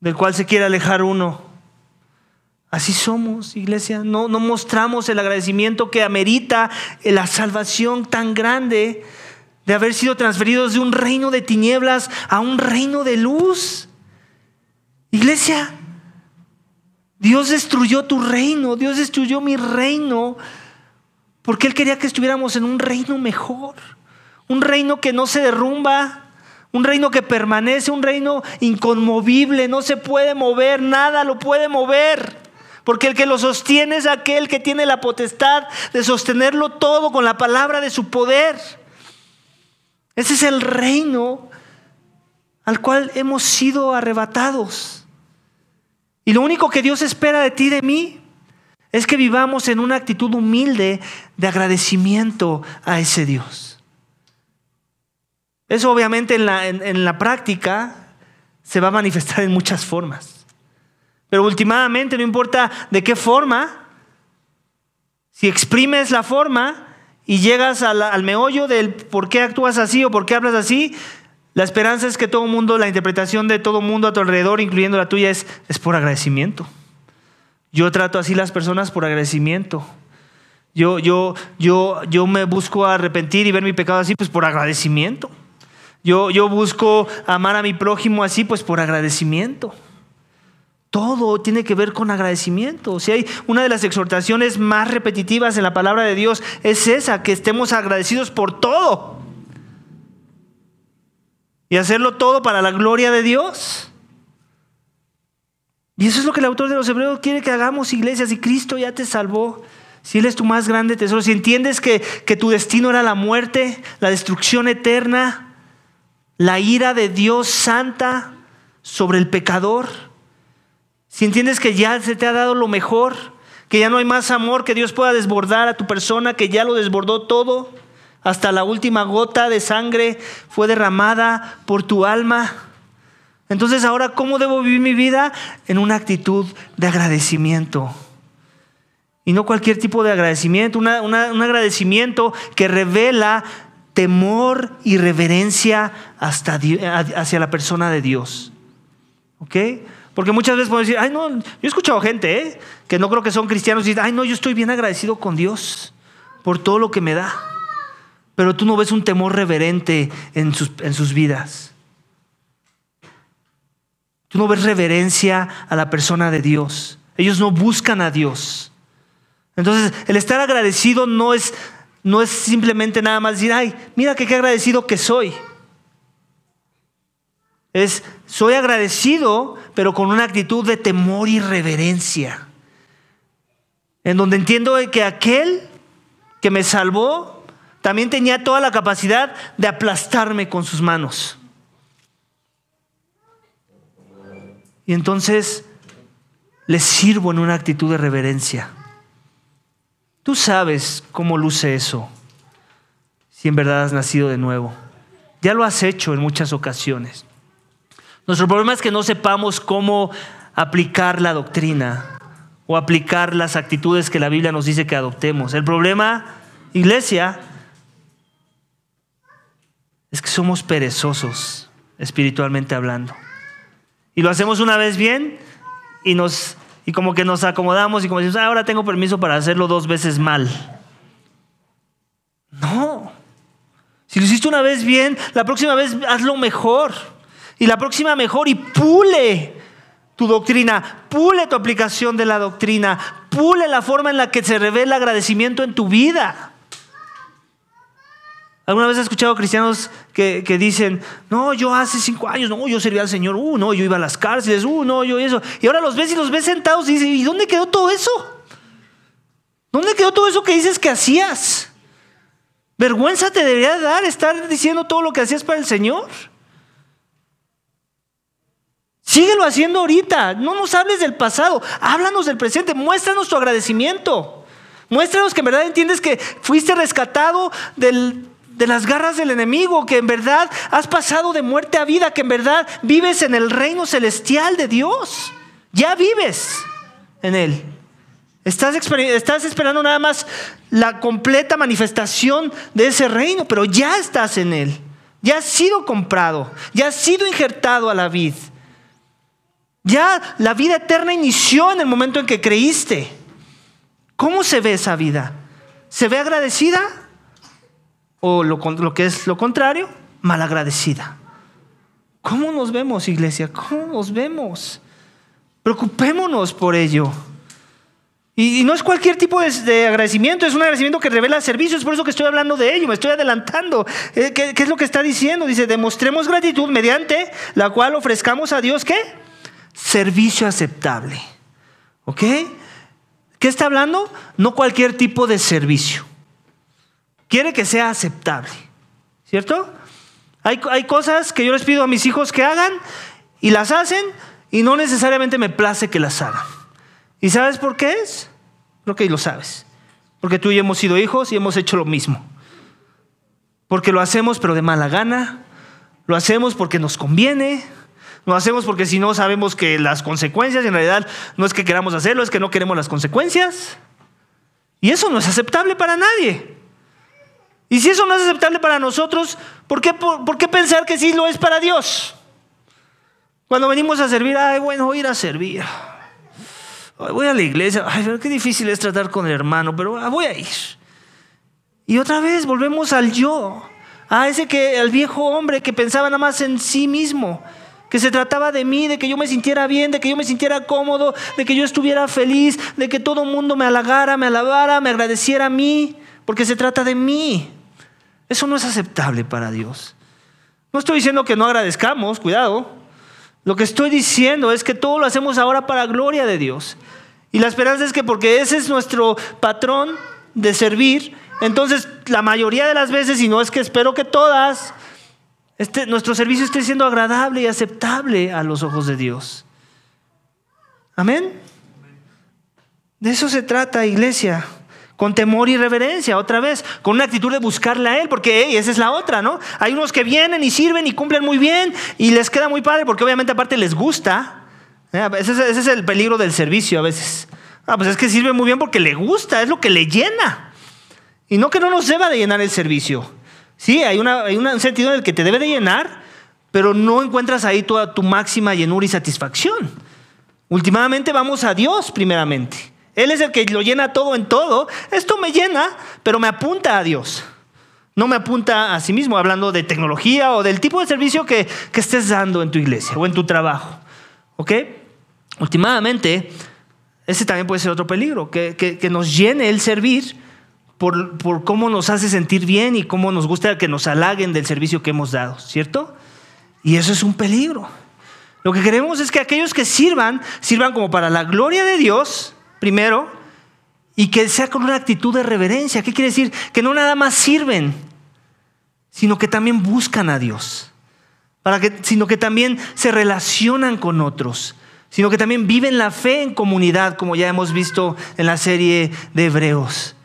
del cual se quiere alejar uno. Así somos, iglesia. No, no mostramos el agradecimiento que amerita la salvación tan grande de haber sido transferidos de un reino de tinieblas a un reino de luz. Iglesia, Dios destruyó tu reino, Dios destruyó mi reino porque Él quería que estuviéramos en un reino mejor, un reino que no se derrumba, un reino que permanece, un reino inconmovible, no se puede mover, nada lo puede mover. Porque el que lo sostiene es aquel que tiene la potestad de sostenerlo todo con la palabra de su poder. Ese es el reino al cual hemos sido arrebatados. Y lo único que Dios espera de ti y de mí es que vivamos en una actitud humilde de agradecimiento a ese Dios. Eso obviamente en la, en la práctica se va a manifestar en muchas formas. Pero últimamente, no importa de qué forma, si exprimes la forma y llegas al, meollo del por qué actúas así o por qué hablas así, la esperanza es que todo mundo, la interpretación de todo mundo a tu alrededor, incluyendo la tuya, es, es por agradecimiento. Yo trato así las personas por agradecimiento. Yo, yo, yo, yo me busco arrepentir y ver mi pecado así, pues por agradecimiento. Yo, yo busco amar a mi prójimo así, pues por agradecimiento. Todo tiene que ver con agradecimiento. Si hay una de las exhortaciones más repetitivas en la palabra de Dios, es esa, que estemos agradecidos por todo. Y hacerlo todo para la gloria de Dios. Y eso es lo que el autor de los Hebreos quiere que hagamos, iglesia. Si Cristo ya te salvó, si Él es tu más grande tesoro, si entiendes que, que tu destino era la muerte, la destrucción eterna, la ira de Dios santa sobre el pecador, si entiendes que ya se te ha dado lo mejor, que ya no hay más amor que Dios pueda desbordar a tu persona, que ya lo desbordó todo, hasta la última gota de sangre fue derramada por tu alma. Entonces ahora, ¿cómo debo vivir mi vida? En una actitud de agradecimiento. Y no cualquier tipo de agradecimiento, un agradecimiento que revela temor y reverencia hasta, hacia la persona de Dios. ¿Ok? Porque muchas veces podemos decir, ay, no, yo he escuchado gente ¿eh? que no creo que son cristianos y dicen, ay, no, yo estoy bien agradecido con Dios por todo lo que me da. Pero tú no ves un temor reverente en sus, en sus vidas. Tú no ves reverencia a la persona de Dios. Ellos no buscan a Dios. Entonces, el estar agradecido no es, no es simplemente nada más decir, ay, mira que qué agradecido que soy. Es, soy agradecido, pero con una actitud de temor y reverencia. En donde entiendo que aquel que me salvó también tenía toda la capacidad de aplastarme con sus manos. Y entonces le sirvo en una actitud de reverencia. Tú sabes cómo luce eso, si en verdad has nacido de nuevo. Ya lo has hecho en muchas ocasiones. Nuestro problema es que no sepamos cómo aplicar la doctrina o aplicar las actitudes que la Biblia nos dice que adoptemos. El problema, iglesia, es que somos perezosos, espiritualmente hablando. Y lo hacemos una vez bien y nos y como que nos acomodamos y como decimos, ah, ahora tengo permiso para hacerlo dos veces mal. No. Si lo hiciste una vez bien, la próxima vez hazlo mejor y la próxima mejor y pule tu doctrina, pule tu aplicación de la doctrina, pule la forma en la que se revela agradecimiento en tu vida. ¿Alguna vez has escuchado cristianos que, dicen, no, yo hace cinco años, no, yo servía al Señor, uh, no, yo iba a las cárceles, uh, no, yo eso. Y ahora los ves y los ves sentados y dices, ¿y dónde quedó todo eso? ¿Dónde quedó todo eso que dices que hacías? Vergüenza te debería dar estar diciendo todo lo que hacías para el Señor. Síguelo haciendo ahorita. No nos hables del pasado. Háblanos del presente. Muéstranos tu agradecimiento. Muéstranos que en verdad entiendes que fuiste rescatado de las garras del enemigo, que en verdad has pasado de muerte a vida, que en verdad vives en el reino celestial de Dios. Ya vives en Él. Estás, esperando nada más la completa manifestación de ese reino, pero ya estás en Él. Ya has sido comprado, ya has sido injertado a la vid. Ya la vida eterna inició en el momento en que creíste. ¿Cómo se ve esa vida? ¿Se ve agradecida? ¿O lo, que es lo contrario? Malagradecida. ¿Cómo nos vemos, iglesia? ¿Cómo nos vemos? Preocupémonos por ello. Y, no es cualquier tipo de, agradecimiento, es un agradecimiento que revela servicio, es por eso que estoy hablando de ello, me estoy adelantando. Eh, ¿Qué, ¿Qué, es lo que está diciendo? Dice, demostremos gratitud mediante la cual ofrezcamos a Dios qué? servicio aceptable. ¿Ok? ¿Qué está hablando? No cualquier tipo de servicio. Quiere que sea aceptable. ¿Cierto? Hay, hay, cosas que yo les pido a mis hijos que hagan y las hacen y no necesariamente me place que las hagan. ¿Y sabes por qué es? Creo que lo sabes. Porque tú y yo hemos sido hijos y hemos hecho lo mismo. Porque lo hacemos pero de mala gana, lo hacemos porque nos conviene, lo hacemos porque si no sabemos que las consecuencias, en realidad no es que queramos hacerlo, es que no queremos las consecuencias. Y eso no es aceptable para nadie. Y si eso no es aceptable para nosotros, ¿por qué, pensar que sí lo es para Dios? Cuando venimos a servir, ay, bueno, voy a ir a servir. voy a la iglesia, ay, qué difícil es tratar con el hermano, pero ah, voy a ir. Y otra vez volvemos al yo, a ese que, al viejo hombre que pensaba nada más en sí mismo, que se trataba de mí, de que yo me sintiera bien, de que yo me sintiera cómodo, de que yo estuviera feliz, de que todo el mundo me halagara, me alabara, me agradeciera a mí, porque se trata de mí. Eso no es aceptable para Dios. No estoy diciendo que no agradezcamos, cuidado. Lo que estoy diciendo es que todo lo hacemos ahora para gloria de Dios. Y la esperanza es que porque ese es nuestro patrón de servir, entonces la mayoría de las veces, y no es que espero que todas, este, nuestro servicio esté siendo agradable y aceptable a los ojos de Dios. Amén. De eso se trata, iglesia. Con temor y reverencia, otra vez, con una actitud de buscarle a Él, porque esa es la otra, ¿no? Hay unos que vienen y sirven y cumplen muy bien y les queda muy padre, porque obviamente aparte les gusta. ¿eh? Ese es, el peligro del servicio a veces. Ah, pues es que sirve muy bien porque le gusta, es lo que le llena. Y no que no nos deba de llenar el servicio. Sí, hay, un sentido en el que te debe de llenar, pero no encuentras ahí toda tu máxima llenura y satisfacción. Últimamente vamos a Dios primeramente. Él es el que lo llena todo en todo. Esto me llena, pero me apunta a Dios. No me apunta a sí mismo, hablando de tecnología o del tipo de servicio que, estés dando en tu iglesia o en tu trabajo. ¿Ok? Últimamente, ese también puede ser otro peligro, que, que nos llene el servir por, cómo nos hace sentir bien y cómo nos gusta que nos halaguen del servicio que hemos dado, ¿cierto? Y eso es un peligro. Lo que queremos es que aquellos que sirvan, sirvan como para la gloria de Dios, primero, y que sea con una actitud de reverencia. ¿Qué quiere decir? Que no nada más sirven, sino que también buscan a Dios. Sino que también se relacionan con otros, sino que también viven la fe en comunidad, como ya hemos visto en la serie de Hebreos.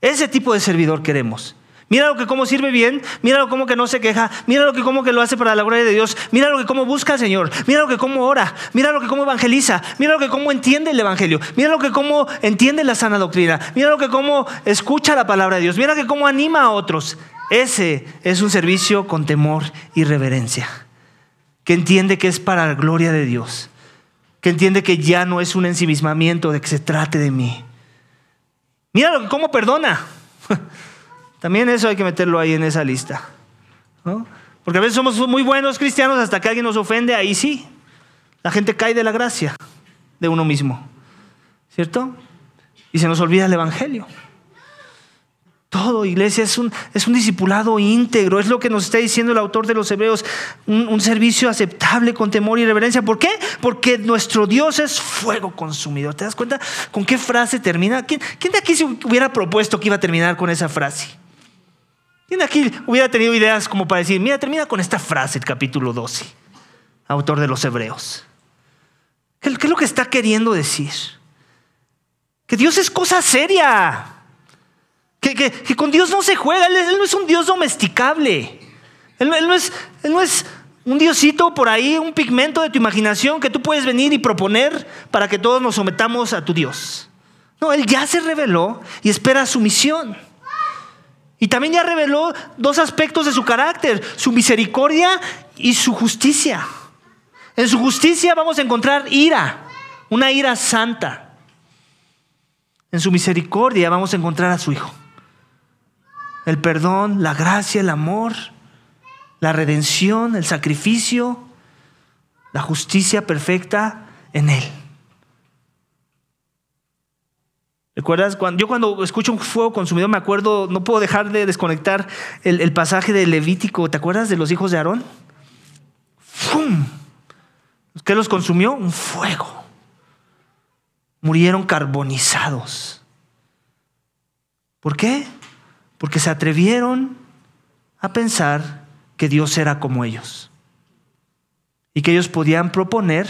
Ese tipo de servidor queremos. Mira lo que cómo sirve bien, mira lo como que no se queja, mira lo que cómo que lo hace para la gloria de Dios, mira lo que cómo busca al Señor, mira lo que cómo ora, mira lo que cómo evangeliza, mira lo que cómo entiende el evangelio, mira lo que cómo entiende la sana doctrina, mira lo que cómo escucha la palabra de Dios, mira lo que cómo anima a otros. Ese es un servicio con temor y reverencia, que entiende que es para la gloria de Dios, que entiende que ya no es un ensimismamiento de que se trate de mí Mira cómo perdona. También eso hay que meterlo ahí en esa lista. Porque a veces somos muy buenos cristianos hasta que alguien nos ofende, ahí sí. La gente cae de la gracia de uno mismo. ¿Cierto? Y se nos olvida el Evangelio. Todo, iglesia, es un, es un discipulado íntegro, es lo que nos está diciendo el autor de los Hebreos, un, servicio aceptable con temor y reverencia. ¿Por qué? Porque nuestro Dios es fuego consumidor. ¿Te das cuenta con qué frase termina? ¿Quién, de aquí se hubiera propuesto que iba a terminar con esa frase? ¿Quién aquí hubiera tenido ideas como para decir, mira, termina con esta frase el capítulo 12, autor de los Hebreos? ¿Qué, qué es lo que está queriendo decir? Que Dios es cosa seria. Que, con Dios no se juega, él, no es un Dios domesticable. Él, no es, él no es un diosito por ahí, un pigmento de tu imaginación que tú puedes venir y proponer para que todos nos sometamos a tu Dios. No, Él ya se reveló y espera su misión. Y también ya reveló dos aspectos de su carácter, su misericordia y su justicia. En su justicia vamos a encontrar ira, una ira santa. En su misericordia vamos a encontrar a su Hijo el perdón, la gracia, el amor, la redención, el sacrificio, la justicia perfecta en Él. ¿Recuerdas? Cuando, yo cuando escucho un fuego consumido me acuerdo, no puedo dejar de desconectar el, pasaje de Levítico. ¿Te acuerdas de los hijos de Aarón? ¡Fum! ¿Qué los consumió? Un fuego. Murieron carbonizados. ¿Por qué? porque se atrevieron a pensar que Dios era como ellos y que ellos podían proponer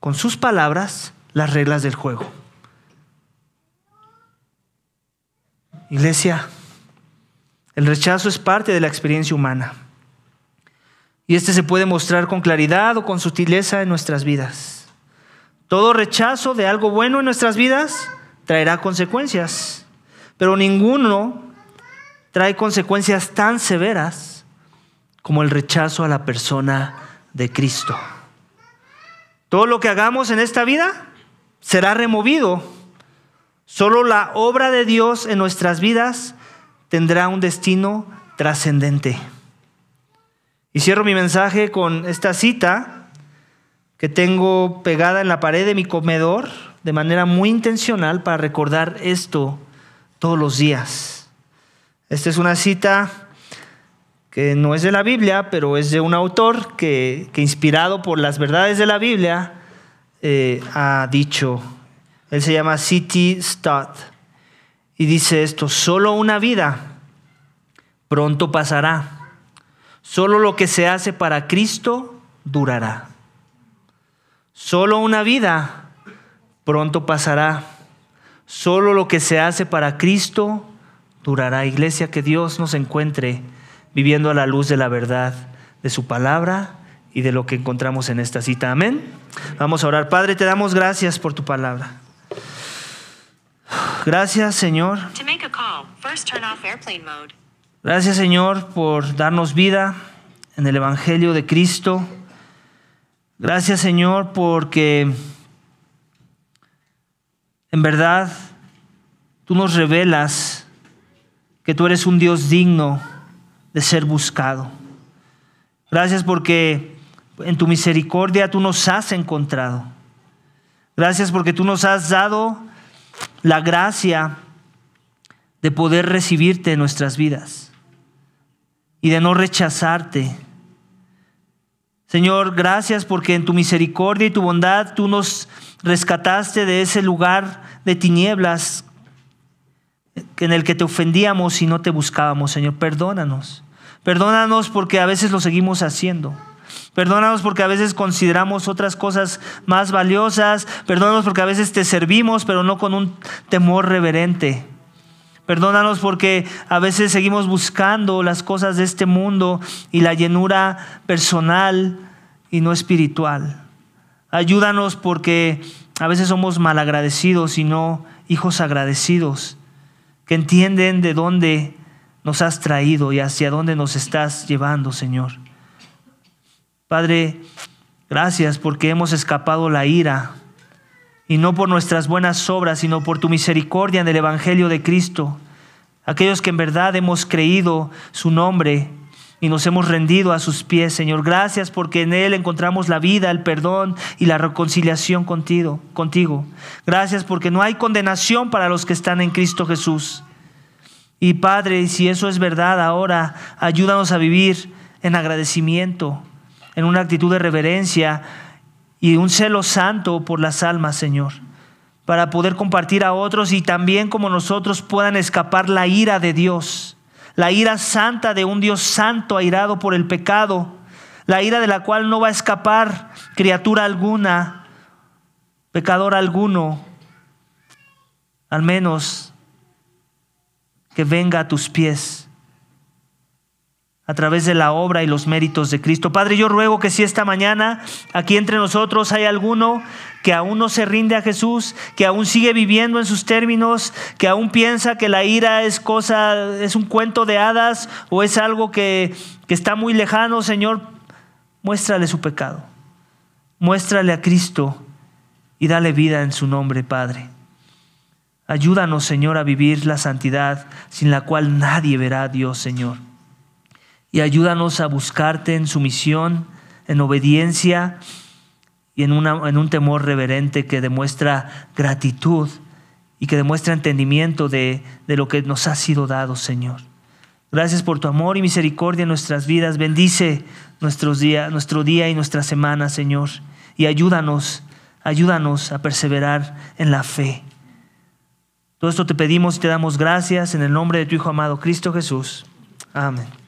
con sus palabras las reglas del juego. Iglesia, el rechazo es parte de la experiencia humana. Y este se puede mostrar con claridad o con sutileza en nuestras vidas. Todo rechazo de algo bueno en nuestras vidas traerá consecuencias, pero ninguno trae consecuencias tan severas como el rechazo a la persona de Cristo. Todo lo que hagamos en esta vida será removido. Solo la obra de Dios en nuestras vidas tendrá un destino trascendente. Y cierro mi mensaje con esta cita que tengo pegada en la pared de mi comedor de manera muy intencional para recordar esto todos los días. Esta es una cita que no es de la Biblia, pero es de un autor que, inspirado por las verdades de la Biblia eh, ha dicho. Él se llama C.T. Stott y dice esto, solo una vida pronto pasará Solo lo que se hace para Cristo durará. Solo una vida pronto pasará. Solo lo que se hace para Cristo durará. Iglesia, que Dios nos encuentre viviendo a la luz de la verdad de su palabra y de lo que encontramos en esta cita. Amén. Vamos a orar. Padre, te damos gracias por tu palabra. Gracias, Señor. Gracias Señor por darnos vida en el Evangelio de Cristo. Gracias Señor porque en verdad tú nos revelas que tú eres un Dios digno de ser buscado. Gracias porque en tu misericordia tú nos has encontrado. Gracias porque tú nos has dado la gracia de poder recibirte en nuestras vidas y de no rechazarte. Señor, gracias porque en tu misericordia y tu bondad tú nos rescataste de ese lugar de tinieblas en el que te ofendíamos y no te buscábamos. Señor, perdónanos. Perdónanos porque a veces lo seguimos haciendo. Perdónanos porque a veces consideramos otras cosas más valiosas. Perdónanos porque a veces te servimos, pero no con un temor reverente. Perdónanos porque a veces seguimos buscando las cosas de este mundo y la llenura personal y no espiritual. Ayúdanos porque a veces somos malagradecidos y no hijos agradecidos, que entienden de dónde nos has traído y hacia dónde nos estás llevando, Señor. Padre, gracias porque hemos escapado la ira y no por nuestras buenas obras, sino por tu misericordia en el Evangelio de Cristo. Aquellos que en verdad hemos creído su nombre y nos hemos rendido a sus pies, Señor. Gracias porque en Él encontramos la vida, el perdón y la reconciliación contigo. contigo. Gracias porque no hay condenación para los que están en Cristo Jesús. Y Padre, si eso es verdad ahora, ayúdanos a vivir en agradecimiento, en una actitud de reverencia y un celo santo por las almas, Señor, para poder compartir a otros y también como nosotros puedan escapar la ira de Dios, la ira santa de un Dios santo airado por el pecado, la ira de la cual no va a escapar criatura alguna, pecador alguno, al menos que venga a tus pies a través de la obra y los méritos de Cristo. Padre, yo ruego que si esta mañana aquí entre nosotros hay alguno que aún no se rinde a Jesús, que aún sigue viviendo en sus términos, que aún piensa que la ira es cosa, es un cuento de hadas o es algo que, que está muy lejano, Señor, muéstrale su pecado. Muéstrale a Cristo y dale vida en su nombre, Padre. Ayúdanos, Señor, a vivir la santidad sin la cual nadie verá a Dios, Señor y ayúdanos a buscarte en sumisión, en obediencia y en, un temor reverente que demuestra gratitud y que demuestra entendimiento de, lo que nos ha sido dado, Señor. Gracias por tu amor y misericordia en nuestras vidas. Bendice nuestros días, nuestro día y nuestra semana, Señor. Y ayúdanos, ayúdanos a perseverar en la fe. Todo esto te pedimos y te damos gracias en el nombre de tu Hijo amado, Cristo Jesús. Amén.